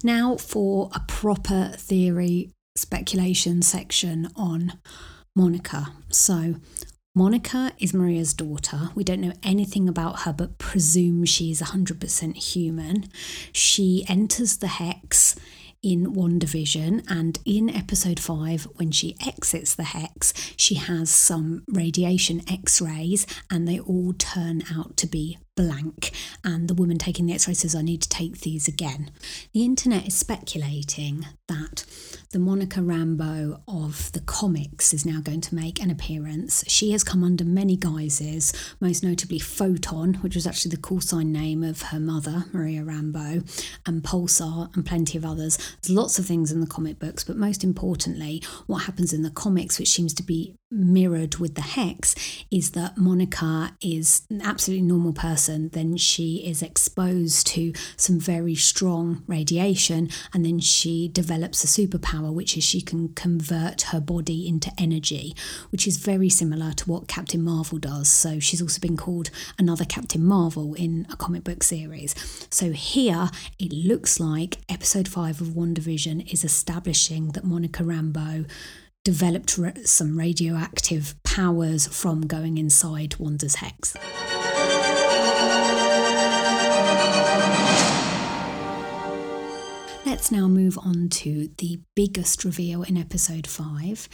[SPEAKER 1] Now, for a proper theory speculation section on Monica. So, Monica is Maria's daughter. We don't know anything about her, but presume she's 100% human. She enters the Hex in WandaVision, and in episode five, when she exits the hex, she has some radiation x rays, and they all turn out to be blank. And the woman taking the x-ray says, I need to take these again. The internet is speculating that the Monica Rambeau of the comics is now going to make an appearance. She has come under many guises, most notably Photon, which was actually the call sign name of her mother, Maria Rambeau, and Pulsar, and plenty of others. There's lots of things in the comic books, but most importantly, what happens in the comics, which seems to be mirrored with the hex is that Monica is an absolutely normal person, then she is exposed to some very strong radiation, and then she develops a superpower, which is she can convert her body into energy, which is very similar to what Captain Marvel does. So she's also been called another Captain Marvel in a comic book series. So here it looks like episode 5 of WandaVision is establishing that Monica Rambeau developed some radioactive powers from going inside Wanda's hex. Let's now move on to the biggest reveal in episode 5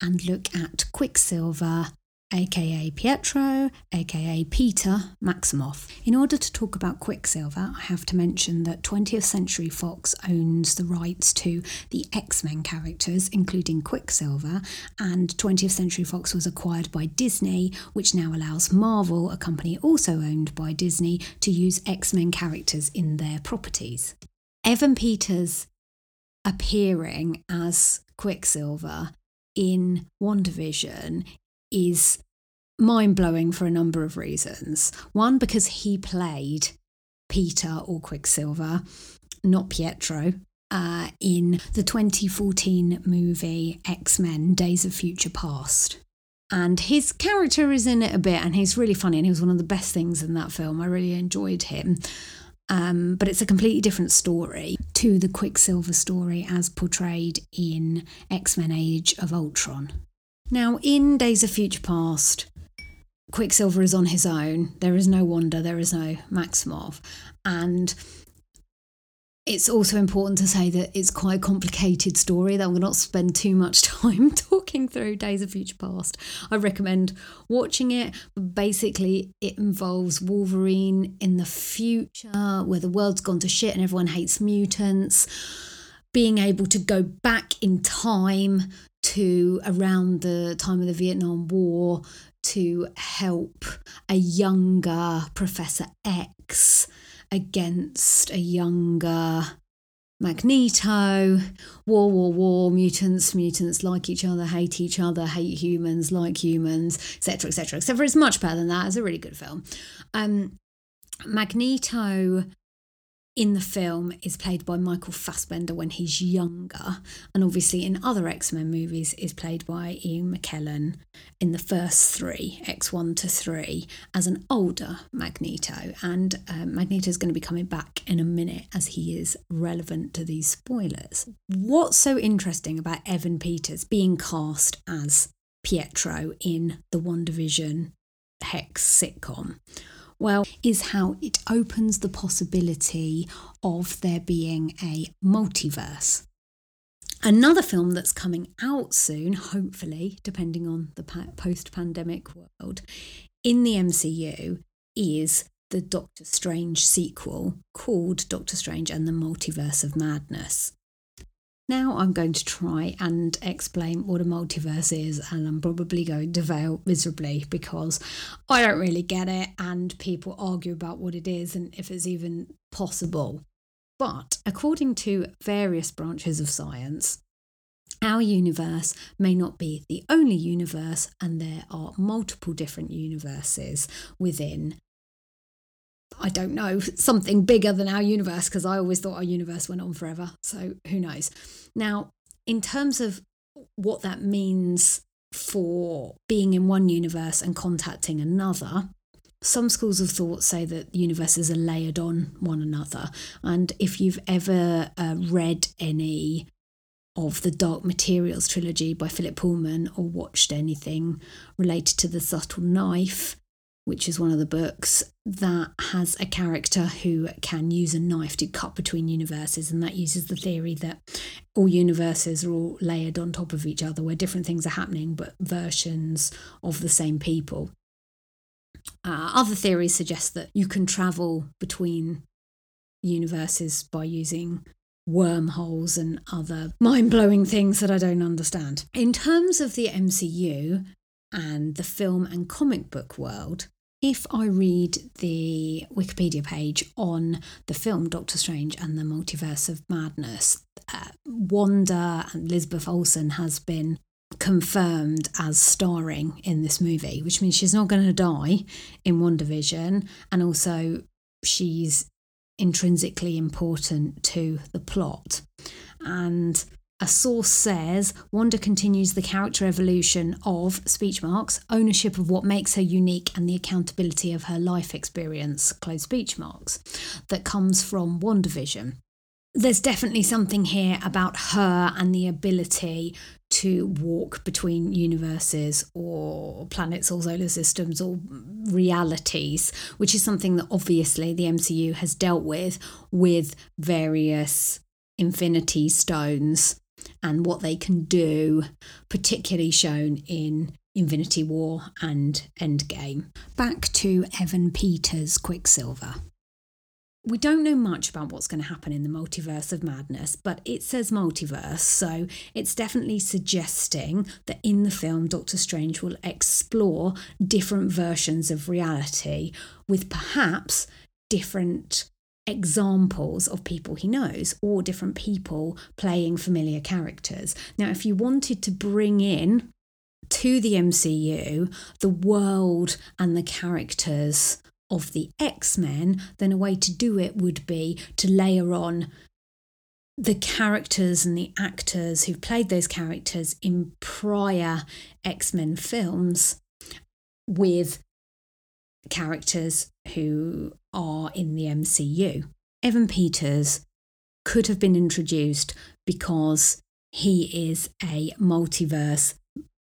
[SPEAKER 1] and look at Quicksilver aka Pietro, aka Peter Maximoff. In order to talk about Quicksilver, I have to mention that 20th Century Fox owns the rights to the X Men characters, including Quicksilver, and 20th Century Fox was acquired by Disney, which now allows Marvel, a company also owned by Disney, to use X Men characters in their properties. Evan Peters appearing as Quicksilver in WandaVision is mind blowing for a number of reasons. One, because he played Peter or Quicksilver, not Pietro, uh, in the 2014 movie X Men Days of Future Past. And his character is in it a bit, and he's really funny, and he was one of the best things in that film. I really enjoyed him. Um, but it's a completely different story to the Quicksilver story as portrayed in X Men Age of Ultron. Now, in Days of Future Past, Quicksilver is on his own. There is no Wanda, there is no Maximoff. And it's also important to say that it's quite a complicated story that to not spend too much time talking through Days of Future Past. I recommend watching it. Basically, it involves Wolverine in the future where the world's gone to shit and everyone hates mutants. Being able to go back in time to around the time of the Vietnam War to help a younger Professor X against a younger Magneto, war, war, war, mutants, mutants like each other, hate each other, hate humans, like humans, etc., etc., etc. It's much better than that. It's a really good film. Um, Magneto in the film is played by Michael Fassbender when he's younger, and obviously in other X Men movies is played by Ian McKellen in the first three, X1 to 3, as an older Magneto. And um, Magneto is going to be coming back in a minute as he is relevant to these spoilers. What's so interesting about Evan Peters being cast as Pietro in the WandaVision Hex sitcom? Well, is how it opens the possibility of there being a multiverse. Another film that's coming out soon, hopefully, depending on the post pandemic world, in the MCU is the Doctor Strange sequel called Doctor Strange and the Multiverse of Madness. Now I'm going to try and explain what a multiverse is, and I'm probably going to fail miserably because I don't really get it, and people argue about what it is and if it's even possible. But according to various branches of science, our universe may not be the only universe, and there are multiple different universes within I don't know, something bigger than our universe because I always thought our universe went on forever. So who knows? Now, in terms of what that means for being in one universe and contacting another, some schools of thought say that universes are layered on one another. And if you've ever uh, read any of the Dark Materials trilogy by Philip Pullman or watched anything related to the subtle knife, which is one of the books that has a character who can use a knife to cut between universes. And that uses the theory that all universes are all layered on top of each other, where different things are happening, but versions of the same people. Uh, other theories suggest that you can travel between universes by using wormholes and other mind blowing things that I don't understand. In terms of the MCU and the film and comic book world, if I read the Wikipedia page on the film Doctor Strange and the Multiverse of Madness, uh, Wanda and Elizabeth Olsen has been confirmed as starring in this movie, which means she's not going to die in WandaVision, and also she's intrinsically important to the plot. And a source says Wanda continues the character evolution of speech marks, ownership of what makes her unique, and the accountability of her life experience, close speech marks, that comes from WandaVision. There's definitely something here about her and the ability to walk between universes or planets or solar systems or realities, which is something that obviously the MCU has dealt with with various infinity stones and what they can do, particularly shown in Infinity War and Endgame. Back to Evan Peters' Quicksilver. We don't know much about what's going to happen in the multiverse of madness, but it says multiverse, so it's definitely suggesting that in the film, Doctor Strange will explore different versions of reality with perhaps different examples of people he knows or different people playing familiar characters. Now, if you wanted to bring in to the MCU the world and the characters of the X Men, then a way to do it would be to layer on the characters and the actors who've played those characters in prior X Men films with characters who are in the MCU. Evan Peters could have been introduced because he is a multiverse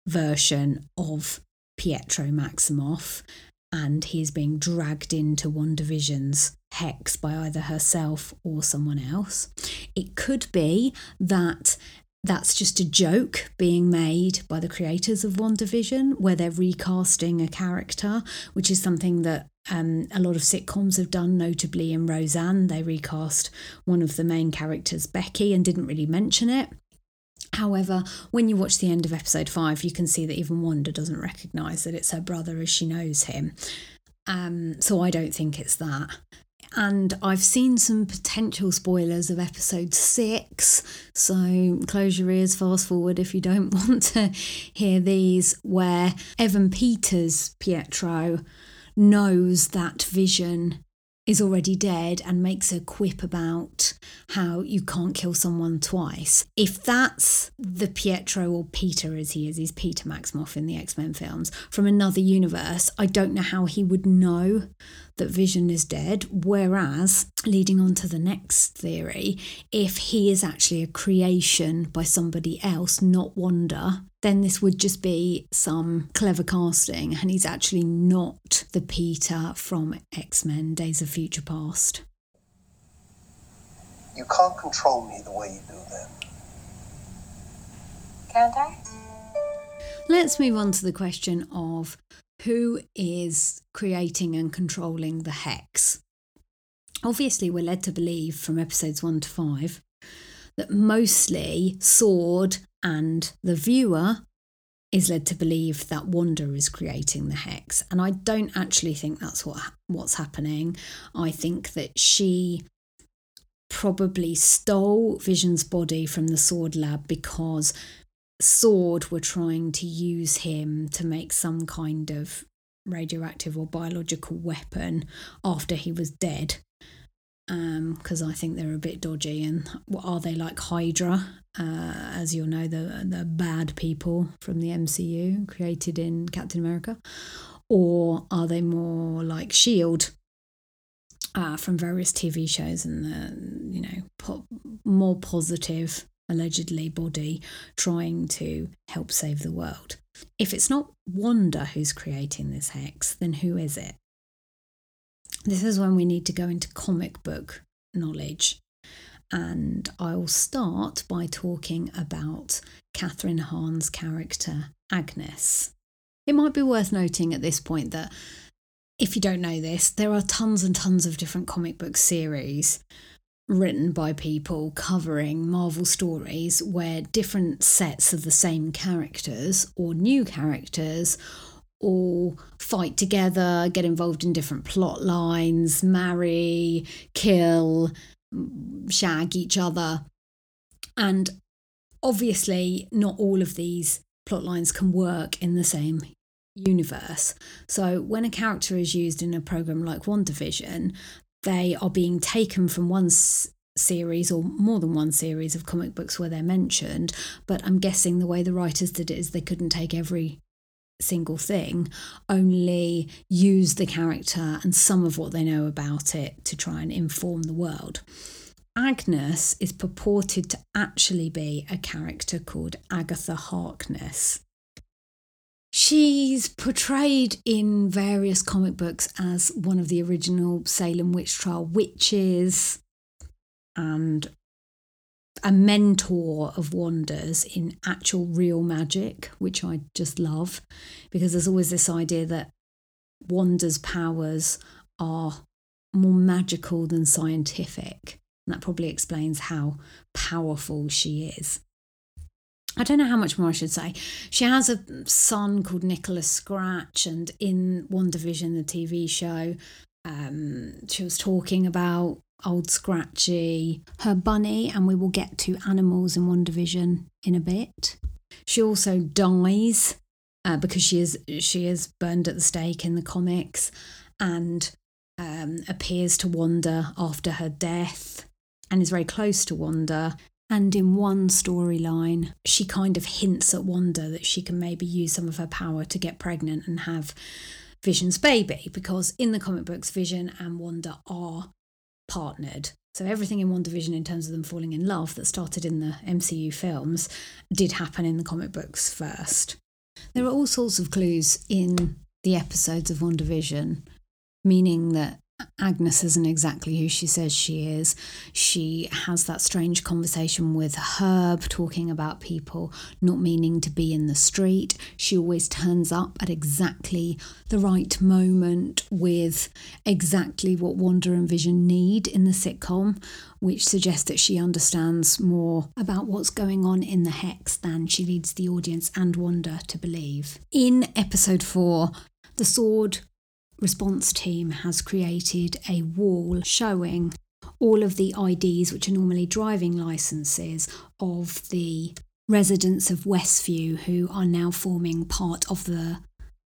[SPEAKER 1] version of Pietro Maximoff and he's being dragged into WandaVision's hex by either herself or someone else. It could be that that's just a joke being made by the creators of WandaVision, where they're recasting a character, which is something that um, a lot of sitcoms have done, notably in Roseanne. They recast one of the main characters, Becky, and didn't really mention it. However, when you watch the end of episode five, you can see that even Wanda doesn't recognise that it's her brother as she knows him. Um, so I don't think it's that and I've seen some potential spoilers of episode six. So close your ears, fast forward if you don't want to hear these, where Evan Peters, Pietro, knows that Vision is already dead and makes a quip about how you can't kill someone twice. If that's the Pietro or Peter as he is, he's Peter Maximoff in the X Men films, from another universe, I don't know how he would know that Vision is dead. Whereas, leading on to the next theory, if he is actually a creation by somebody else, not Wanda, then this would just be some clever casting, and he's actually not the Peter from X Men Days of Future Past.
[SPEAKER 3] You can't control me the way you do then.
[SPEAKER 2] Can't I?
[SPEAKER 1] Let's move on to the question of who is creating and controlling the hex. Obviously, we're led to believe from episodes one to five that mostly Sword and the viewer is led to believe that Wanda is creating the hex. And I don't actually think that's what what's happening. I think that she probably stole Vision's body from the sword lab because Sword were trying to use him to make some kind of radioactive or biological weapon after he was dead. Because I think they're a bit dodgy, and what are they like Hydra? Uh, as you'll know, the the bad people from the MCU created in Captain America, or are they more like Shield? Uh, from various TV shows and the you know po- more positive allegedly body trying to help save the world. If it's not Wanda who's creating this hex, then who is it? This is when we need to go into comic book knowledge. And I'll start by talking about Kathryn Hahn's character, Agnes. It might be worth noting at this point that if you don't know this, there are tons and tons of different comic book series written by people covering Marvel stories where different sets of the same characters or new characters all fight together, get involved in different plot lines, marry, kill, shag each other. And obviously, not all of these plot lines can work in the same universe. So, when a character is used in a program like WandaVision, they are being taken from one s- series or more than one series of comic books where they're mentioned. But I'm guessing the way the writers did it is they couldn't take every single thing, only use the character and some of what they know about it to try and inform the world. Agnes is purported to actually be a character called Agatha Harkness. She's portrayed in various comic books as one of the original Salem witch trial witches and a mentor of Wanda's in actual real magic, which I just love because there's always this idea that Wanda's powers are more magical than scientific. And that probably explains how powerful she is. I don't know how much more I should say. She has a son called Nicholas Scratch, and in WandaVision, the TV show, um, she was talking about old Scratchy, her bunny, and we will get to animals in WandaVision in a bit. She also dies uh, because she is she is burned at the stake in the comics, and um, appears to Wanda after her death, and is very close to Wanda. And in one storyline, she kind of hints at Wanda that she can maybe use some of her power to get pregnant and have Vision's baby, because in the comic books, Vision and Wanda are partnered. So everything in WandaVision in terms of them falling in love that started in the MCU films did happen in the comic books first. There are all sorts of clues in the episodes of WandaVision, meaning that Agnes isn't exactly who she says she is. She has that strange conversation with Herb, talking about people not meaning to be in the street. She always turns up at exactly the right moment with exactly what Wanda and Vision need in the sitcom, which suggests that she understands more about what's going on in the hex than she leads the audience and Wanda to believe. In episode four, the sword response team has created a wall showing all of the IDs, which are normally driving licenses, of the residents of Westview who are now forming part of the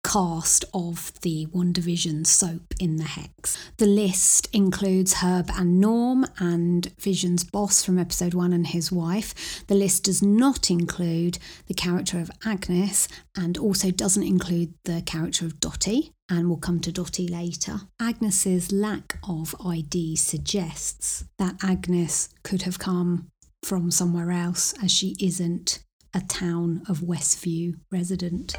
[SPEAKER 1] cast of the WandaVision soap in the Hex. The list includes Herb and Norm and Vision's boss from episode one and his wife. The list does not include the character of Agnes and also doesn't include the character of Dottie. And we'll come to Dottie later. Agnes's lack of ID suggests that Agnes could have come from somewhere else as she isn't a town of Westview resident.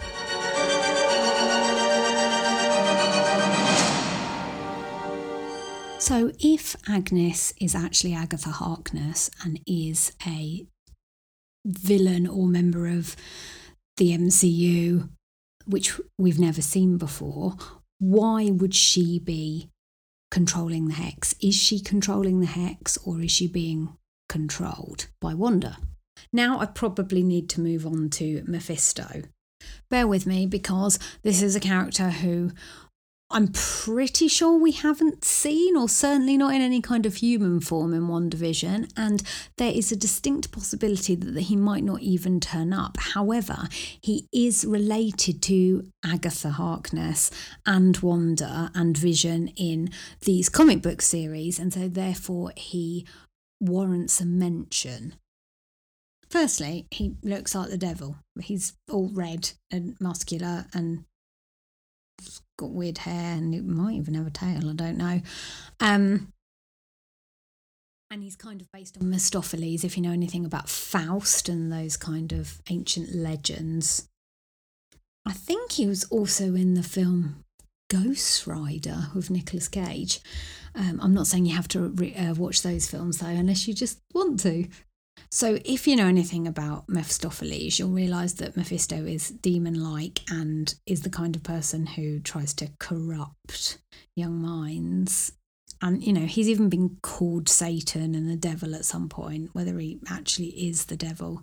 [SPEAKER 1] So, if Agnes is actually Agatha Harkness and is a villain or member of the MCU, which we've never seen before, why would she be controlling the hex? Is she controlling the hex or is she being controlled by Wanda? Now, I probably need to move on to Mephisto. Bear with me because this is a character who I'm pretty sure we haven't seen, or certainly not in any kind of human form in One WandaVision, and there is a distinct possibility that he might not even turn up. However, he is related to Agatha Harkness and Wanda and Vision in these comic book series, and so therefore he warrants a mention. Firstly, he looks like the devil. He's all red and muscular and got weird hair and it might even have a tail, I don't know. Um, and he's kind of based on Mephistopheles, if you know anything about Faust and those kind of ancient legends. I think he was also in the film Ghost Rider with Nicolas Cage. Um, I'm not saying you have to re- uh, watch those films though, unless you just want to. So, if you know anything about Mephistopheles, you'll realise that Mephisto is demon like and is the kind of person who tries to corrupt young minds. And, you know, he's even been called Satan and the devil at some point. Whether he actually is the devil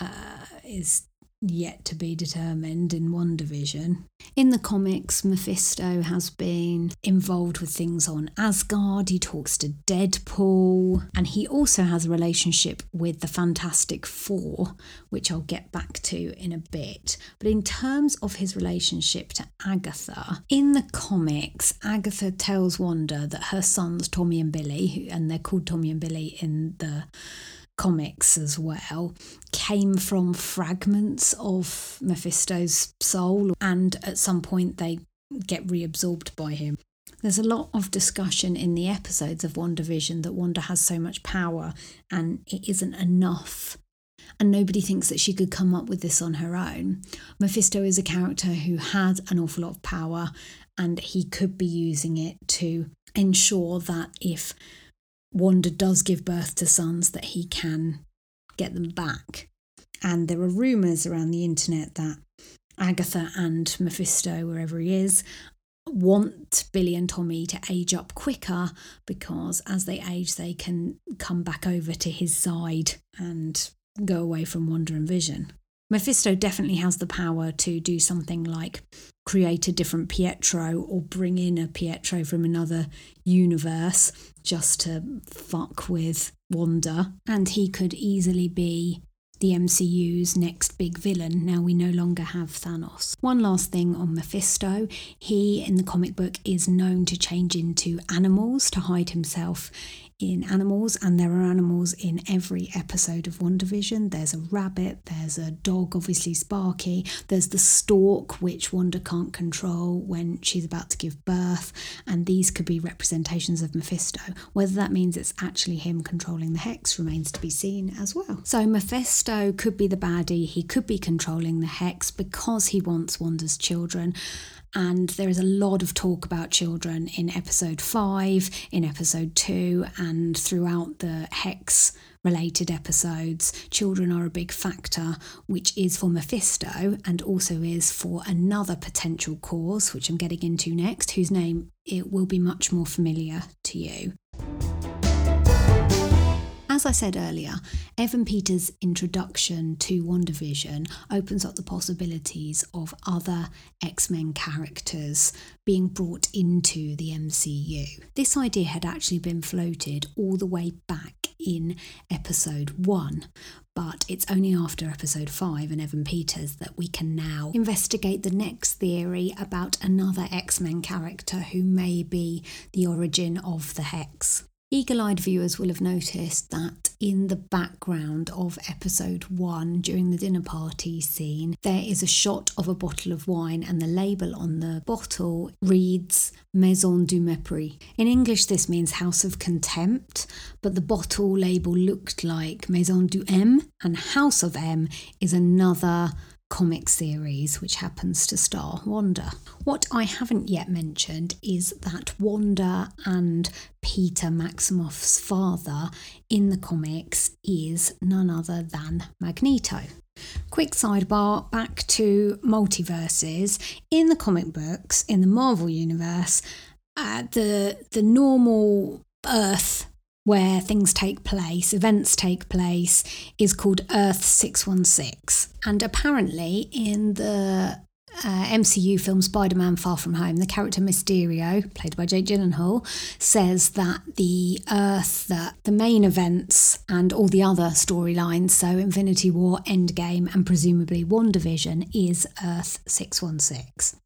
[SPEAKER 1] uh, is yet to be determined in WandaVision. In the comics, Mephisto has been involved with things on Asgard, he talks to Deadpool, and he also has a relationship with the Fantastic Four, which I'll get back to in a bit. But in terms of his relationship to Agatha, in the comics, Agatha tells Wanda that her sons, Tommy and Billy, and they're called Tommy and Billy in the comics as well came from fragments of Mephisto's soul, and at some point they get reabsorbed by him. There's a lot of discussion in the episodes of WandaVision that Wanda has so much power and it isn't enough. And nobody thinks that she could come up with this on her own. Mephisto is a character who has an awful lot of power and he could be using it to ensure that if Wanda does give birth to sons that he can get them back. And there are rumours around the internet that Agatha and Mephisto, wherever he is, want Billy and Tommy to age up quicker because as they age, they can come back over to his side and go away from Wanda and Vision. Mephisto definitely has the power to do something like create a different Pietro or bring in a Pietro from another universe just to fuck with Wanda. And he could easily be the MCU's next big villain. Now we no longer have Thanos. One last thing on Mephisto. He, in the comic book, is known to change into animals to hide himself in animals, and there are animals in every episode of WandaVision. There's a rabbit, there's a dog, obviously Sparky, there's the stork, which Wanda can't control when she's about to give birth, and these could be representations of Mephisto. Whether that means it's actually him controlling the hex remains to be seen as well. So Mephisto could be the baddie, he could be controlling the hex because he wants Wanda's children. And there is a lot of talk about children in episode five, in episode two, and throughout the Hex related episodes. Children are a big factor, which is for Mephisto and also is for another potential cause, which I'm getting into next, whose name it will be much more familiar to you. As I said earlier, Evan Peters' introduction to WandaVision opens up the possibilities of other X Men characters being brought into the MCU. This idea had actually been floated all the way back in episode one, but it's only after episode 5 and Evan Peters that we can now investigate the next theory about another X Men character who may be the origin of the Hex. Eagle eyed viewers will have noticed that in the background of episode one, during the dinner party scene, there is a shot of a bottle of wine, and the label on the bottle reads Maison du Mépris. In English, this means House of Contempt, but the bottle label looked like Maison du M, and House of M is another comic series which happens to star Wanda. What I haven't yet mentioned is that Wanda and Peter Maximoff's father in the comics is none other than Magneto. Quick sidebar back to multiverses. In the comic books, in the Marvel universe, uh, the the normal Earth where things take place, events take place, is called Earth 616. And apparently, in the uh, MCU film Spider Man Far From Home, the character Mysterio, played by Jake Gyllenhaal, says that the Earth, that the main events and all the other storylines, so Infinity War, Endgame, and presumably WandaVision, is Earth 616.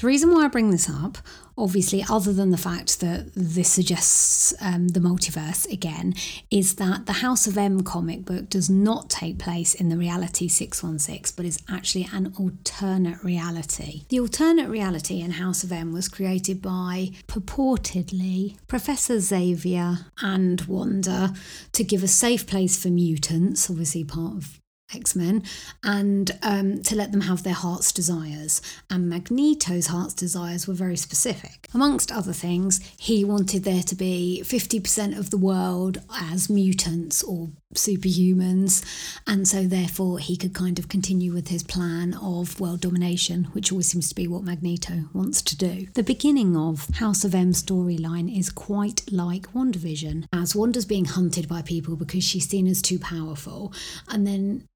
[SPEAKER 1] The reason why I bring this up, obviously, other than the fact that this suggests um, the multiverse again, is that the House of M comic book does not take place in the reality 616, but is actually an alternate reality. The alternate reality in House of M was created by purportedly Professor Xavier and Wanda to give a safe place for mutants, obviously part of X Men, and um, to let them have their heart's desires. And Magneto's heart's desires were very specific. Amongst other things, he wanted there to be 50% of the world as mutants or superhumans, and so therefore he could kind of continue with his plan of world domination, which always seems to be what Magneto wants to do. The beginning of House of M storyline is quite like WandaVision, as Wanda's being hunted by people because she's seen as too powerful, and then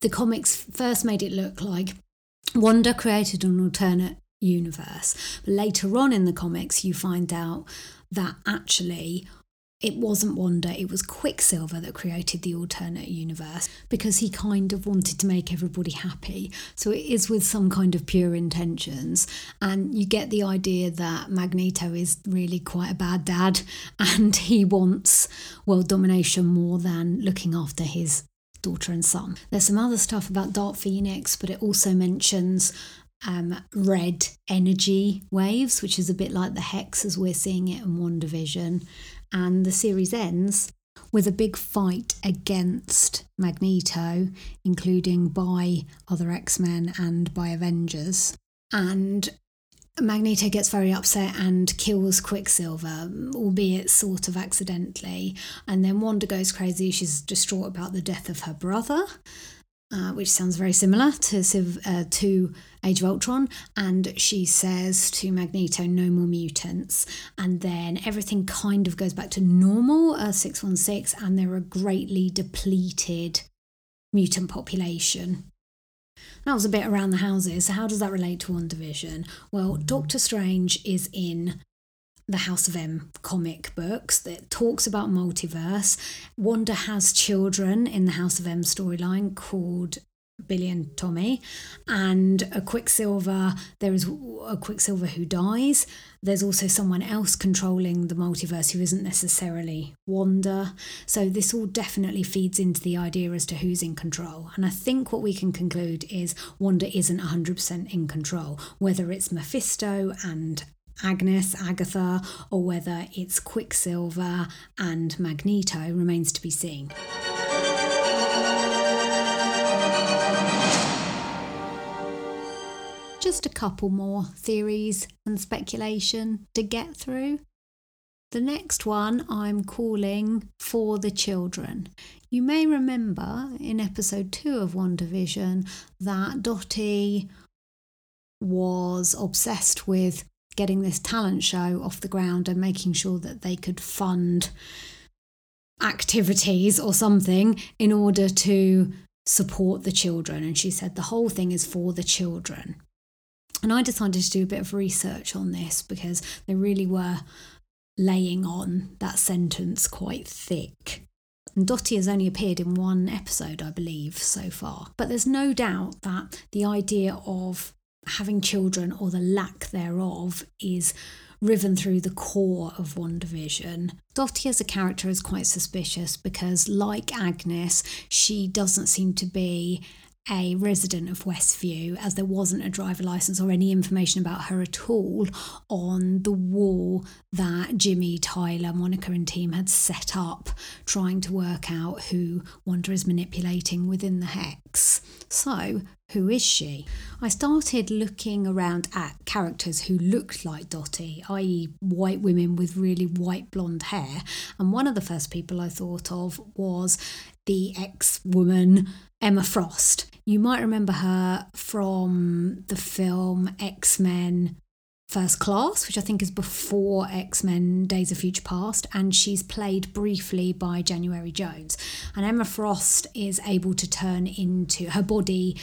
[SPEAKER 1] the comics first made it look like Wanda created an alternate universe. But later on in the comics, you find out that actually it wasn't Wanda, it was Quicksilver that created the alternate universe because he kind of wanted to make everybody happy. So it is with some kind of pure intentions. And you get the idea that Magneto is really quite a bad dad and he wants world domination more than looking after his daughter and son. There's some other stuff about Dark Phoenix, but it also mentions um, red energy waves, which is a bit like the hex as we're seeing it in WandaVision. And the series ends with a big fight against Magneto, including by other X Men and by Avengers. And Magneto gets very upset and kills Quicksilver, albeit sort of accidentally. And then Wanda goes crazy. She's distraught about the death of her brother, uh, which sounds very similar to, uh, to Age of Ultron. And she says to Magneto, no more mutants. And then everything kind of goes back to normal, uh, 616, and they're a greatly depleted mutant population. That was a bit around the houses. So, how does that relate to WandaVision? Well, Doctor Strange is in the House of M comic books that talks about multiverse. Wanda has children in the House of M storyline called Billy and Tommy, and a Quicksilver. There is a Quicksilver who dies. There's also someone else controlling the multiverse who isn't necessarily Wanda. So this all definitely feeds into the idea as to who's in control. And I think what we can conclude is Wanda isn't 100% in control, whether it's Mephisto and Agnes, Agatha, or whether it's Quicksilver and Magneto remains to be seen. Just a couple more theories and speculation to get through. The next one I'm calling For the Children. You may remember in episode 2 of WandaVision that Dottie was obsessed with getting this talent show off the ground and making sure that they could fund activities or something in order to support the children. And she said the whole thing is for the children. And I decided to do a bit of research on this because they really were laying on that sentence quite thick. And Dottie has only appeared in one episode, I believe, so far. But there's no doubt that the idea of having children or the lack thereof is riven through the core of WandaVision. Dottie as a character is quite suspicious because, like Agnes, she doesn't seem to be a resident of Westview, as there wasn't a driver license or any information about her at all on the wall that Jimmy, Tyler, Monica, and team had set up, trying to work out who Wanda is manipulating within the hex. So, who is she? I started looking around at characters who looked like Dottie, i.e., white women with really white blonde hair. And one of the first people I thought of was the ex woman Emma Frost. You might remember her from the film X Men First Class, which I think is before X Men Days of Future Past, and she's played briefly by January Jones. And Emma Frost is able to turn into her body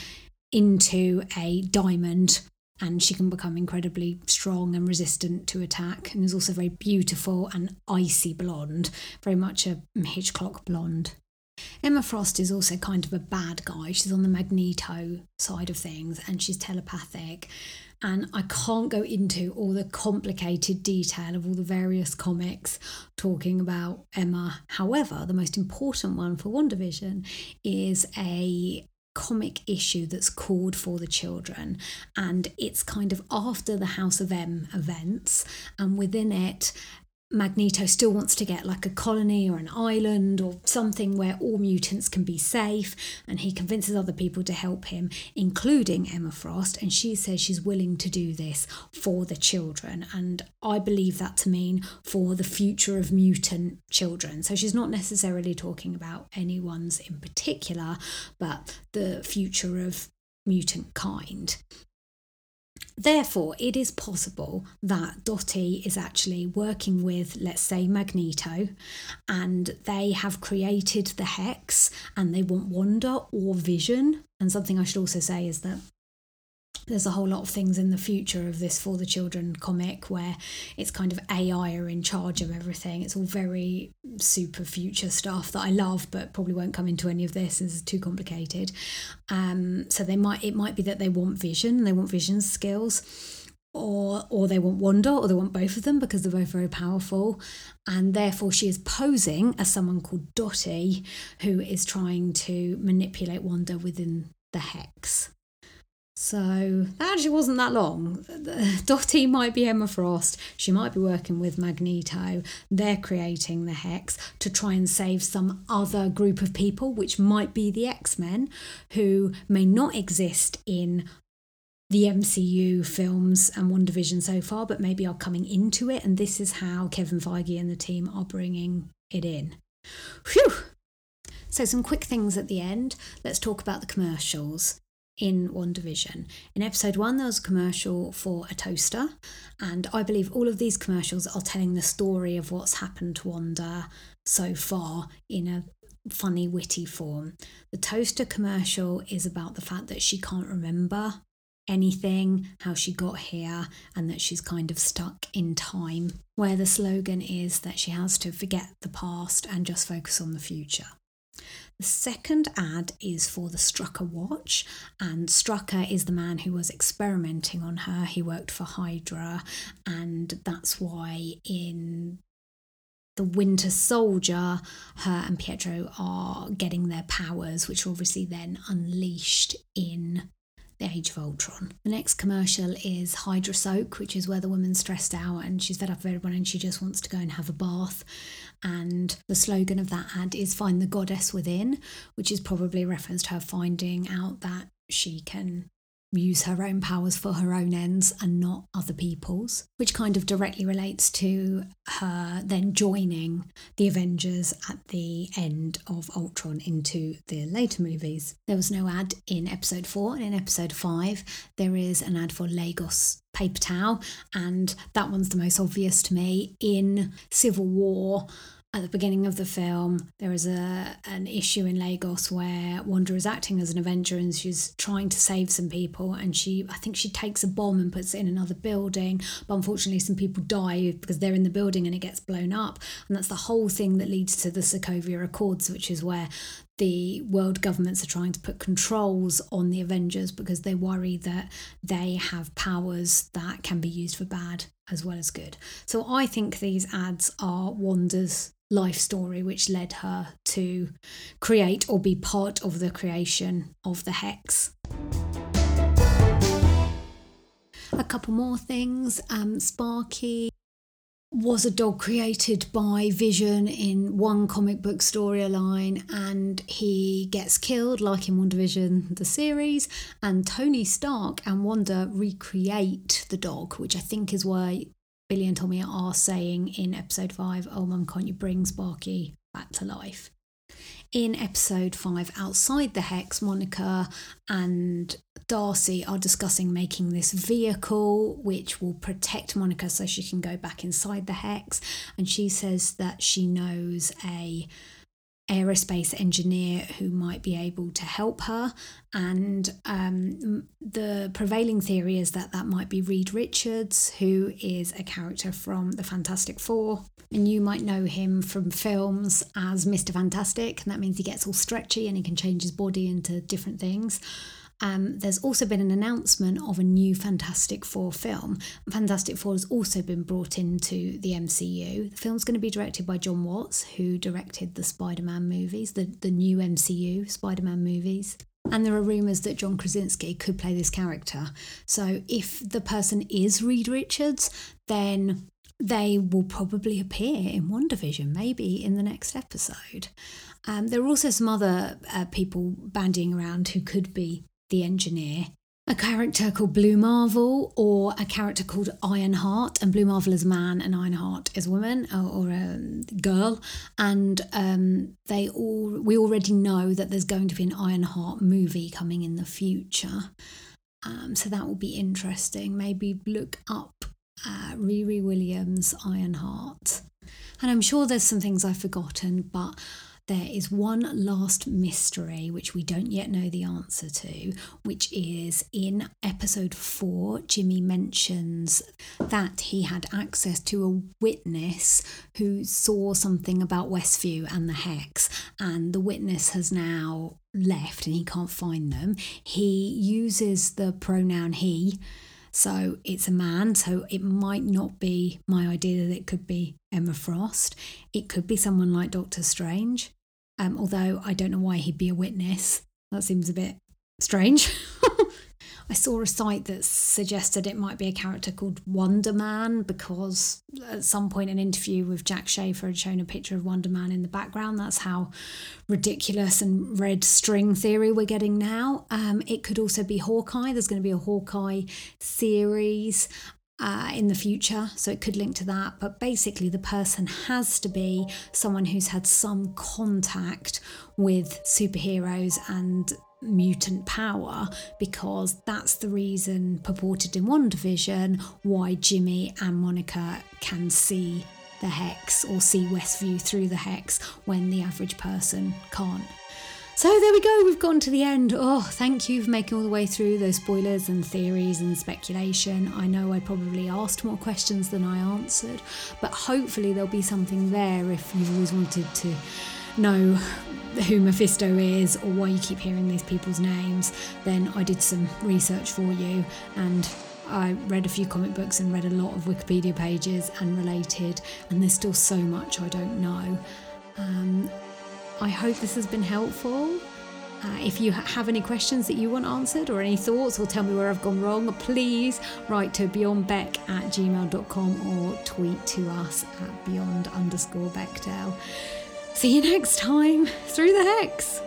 [SPEAKER 1] into a diamond and she can become incredibly strong and resistant to attack and is also very beautiful and icy blonde very much a hitchcock blonde emma frost is also kind of a bad guy. She's on the magneto side of things and she's telepathic. And I can't go into all the complicated detail of all the various comics talking about Emma. However, the most important one for WandaVision is a comic issue that's called for the children. And it's kind of after the house of m events. And within it Magneto still wants to get like a colony or an island or something where all mutants can be safe, and he convinces other people to help him, including Emma Frost. And she says she's willing to do this for the children. And I believe that to mean for the future of mutant children. So she's not necessarily talking about anyone's in particular, but the future of mutant kind. Therefore, it is possible that Dottie is actually working with, let's say, Magneto, and they have created the hex and they want Wanda or Vision. And something I should also say is that there's a whole lot of things in the future of this for the children comic where it's kind of AI are in charge of everything. It's all very super future stuff that I love, but probably won't come into any of this. It's too complicated. Um, so they might it might be that they want vision, they want vision skills, or or they want Wanda, or they want both of them because they're both very powerful, and therefore she is posing as someone called Dottie, who is trying to manipulate Wanda within the hex. So that actually wasn't that long. Dottie might be Emma Frost. She might be working with Magneto. They're creating the Hex to try and save some other group of people, which might be the X Men, who may not exist in the MCU films and WandaVision so far, but maybe are coming into it. And this is how Kevin Feige and the team are bringing it in. Phew! So, some quick things at the end. Let's talk about the commercials in WandaVision. In episode one, there was a commercial for a toaster, and I believe all of these commercials are telling the story of what's happened to Wanda so far in a funny, witty form. The toaster commercial is about the fact that she can't remember anything, how she got here, and that she's kind of stuck in time, where the slogan is that she has to forget the past and just focus on the future. The second ad is for the Strucker watch, and Strucker is the man who was experimenting on her. He worked for Hydra, and that's why in the Winter Soldier, her and Pietro are getting their powers, which are obviously then unleashed in the Age of Ultron. The next commercial is Hydra Soak, which is where the woman's stressed out and she's fed up with everyone and she just wants to go and have a bath. And the slogan of that ad is Find the Goddess Within, which is probably a reference to her finding out that she can use her own powers for her own ends and not other people's, which kind of directly relates to her then joining the Avengers at the end of Ultron into the later movies. There was no ad in episode 4, and in episode 5, there is an ad for Lagos paper towel, and that one's the most obvious to me. In Civil War, at the beginning of the film, there is a an issue in Lagos where Wanda is acting as an Avenger and she's trying to save some people. And she, I think, she takes a bomb and puts it in another building. But unfortunately, some people die because they're in the building and it gets blown up. And that's the whole thing that leads to the Sokovia Accords, which is where the world governments are trying to put controls on the Avengers because they worry that they have powers that can be used for bad as well as good. So I think these ads are Wanda's life story which led her to create or be part of the creation of the hex. A couple more things. Um, Sparky was a dog created by Vision in one comic book storyline, and he gets killed, like in WandaVision, the series. And Tony Stark and Wanda recreate the dog, which I think is why Billy and Tommy are saying in episode five, Oh, mum, can't you bring Sparky back to life? In episode five, Outside the Hex, Monica and Darcy are discussing making this vehicle which will protect Monica so she can go back inside the hex. And she says that she knows a aerospace engineer who might be able to help her. And um, the prevailing theory is that that might be Reed Richards, who is a character from the Fantastic Four. And you might know him from films as Mr. Fantastic, and that means he gets all stretchy and he can change his body into different things. Um, there's also been an announcement of a new Fantastic Four film. Fantastic Four has also been brought into the MCU. The film's going to be directed by John Watts, who directed the Spider Man movies, the, the new MCU Spider Man movies. And there are rumours that John Krasinski could play this character. So if the person is Reed Richards, then they will probably appear in WandaVision, maybe in the next episode. Um, there are also some other uh, people bandying around who could be the engineer, a character called Blue Marvel, or a character called Ironheart. And Blue Marvel is a man, and Ironheart is a woman or, or a girl. And um, they all we already know that there's going to be an Ironheart movie coming in the future. Um, so that will be interesting. Maybe look up uh, Riri Williams Ironheart. And I'm sure there's some things I've forgotten, but there is one last mystery which we don't yet know the answer to, which is in episode four, Jimmy mentions that he had access to a witness who saw something about Westview and the hex, and the witness has now left and he can't find them. He uses the pronoun he. So it's a man, so it might not be my idea that it could be Emma Frost. It could be someone like Doctor Strange um, although I don't know why he'd be a witness. That seems a bit strange. I saw a site that suggested it might be a character called Wonder Man because at some point an interview with Jac Schaeffer had shown a picture of Wonder Man in the background. That's how ridiculous and red string theory we're getting now. Um, it could also be Hawkeye. There's going to be a Hawkeye series uh, in the future, so it could link to that. But basically, the person has to be someone who's had some contact with superheroes and mutant power because that's the reason purported in WandaVision why Jimmy and Monica can see the hex or see Westview through the hex when the average person can't. So there we go, we've gone to the end. Oh, thank you for making all the way through those spoilers and theories and speculation. I know I probably asked more questions than I answered, but hopefully there'll be something there if you've always wanted to know who Mephisto is or why you keep hearing these people's names. Then I did some research for you and I read a few comic books and read a lot of Wikipedia pages and related, and there's still so much I don't know. Um, I hope this has been helpful. Uh, if you have any questions that you want answered or any thoughts or tell me where I've gone wrong, please write to beyondbeck at gmail.com or tweet to us at beyond underscore Bechdel. See you next time through the hex.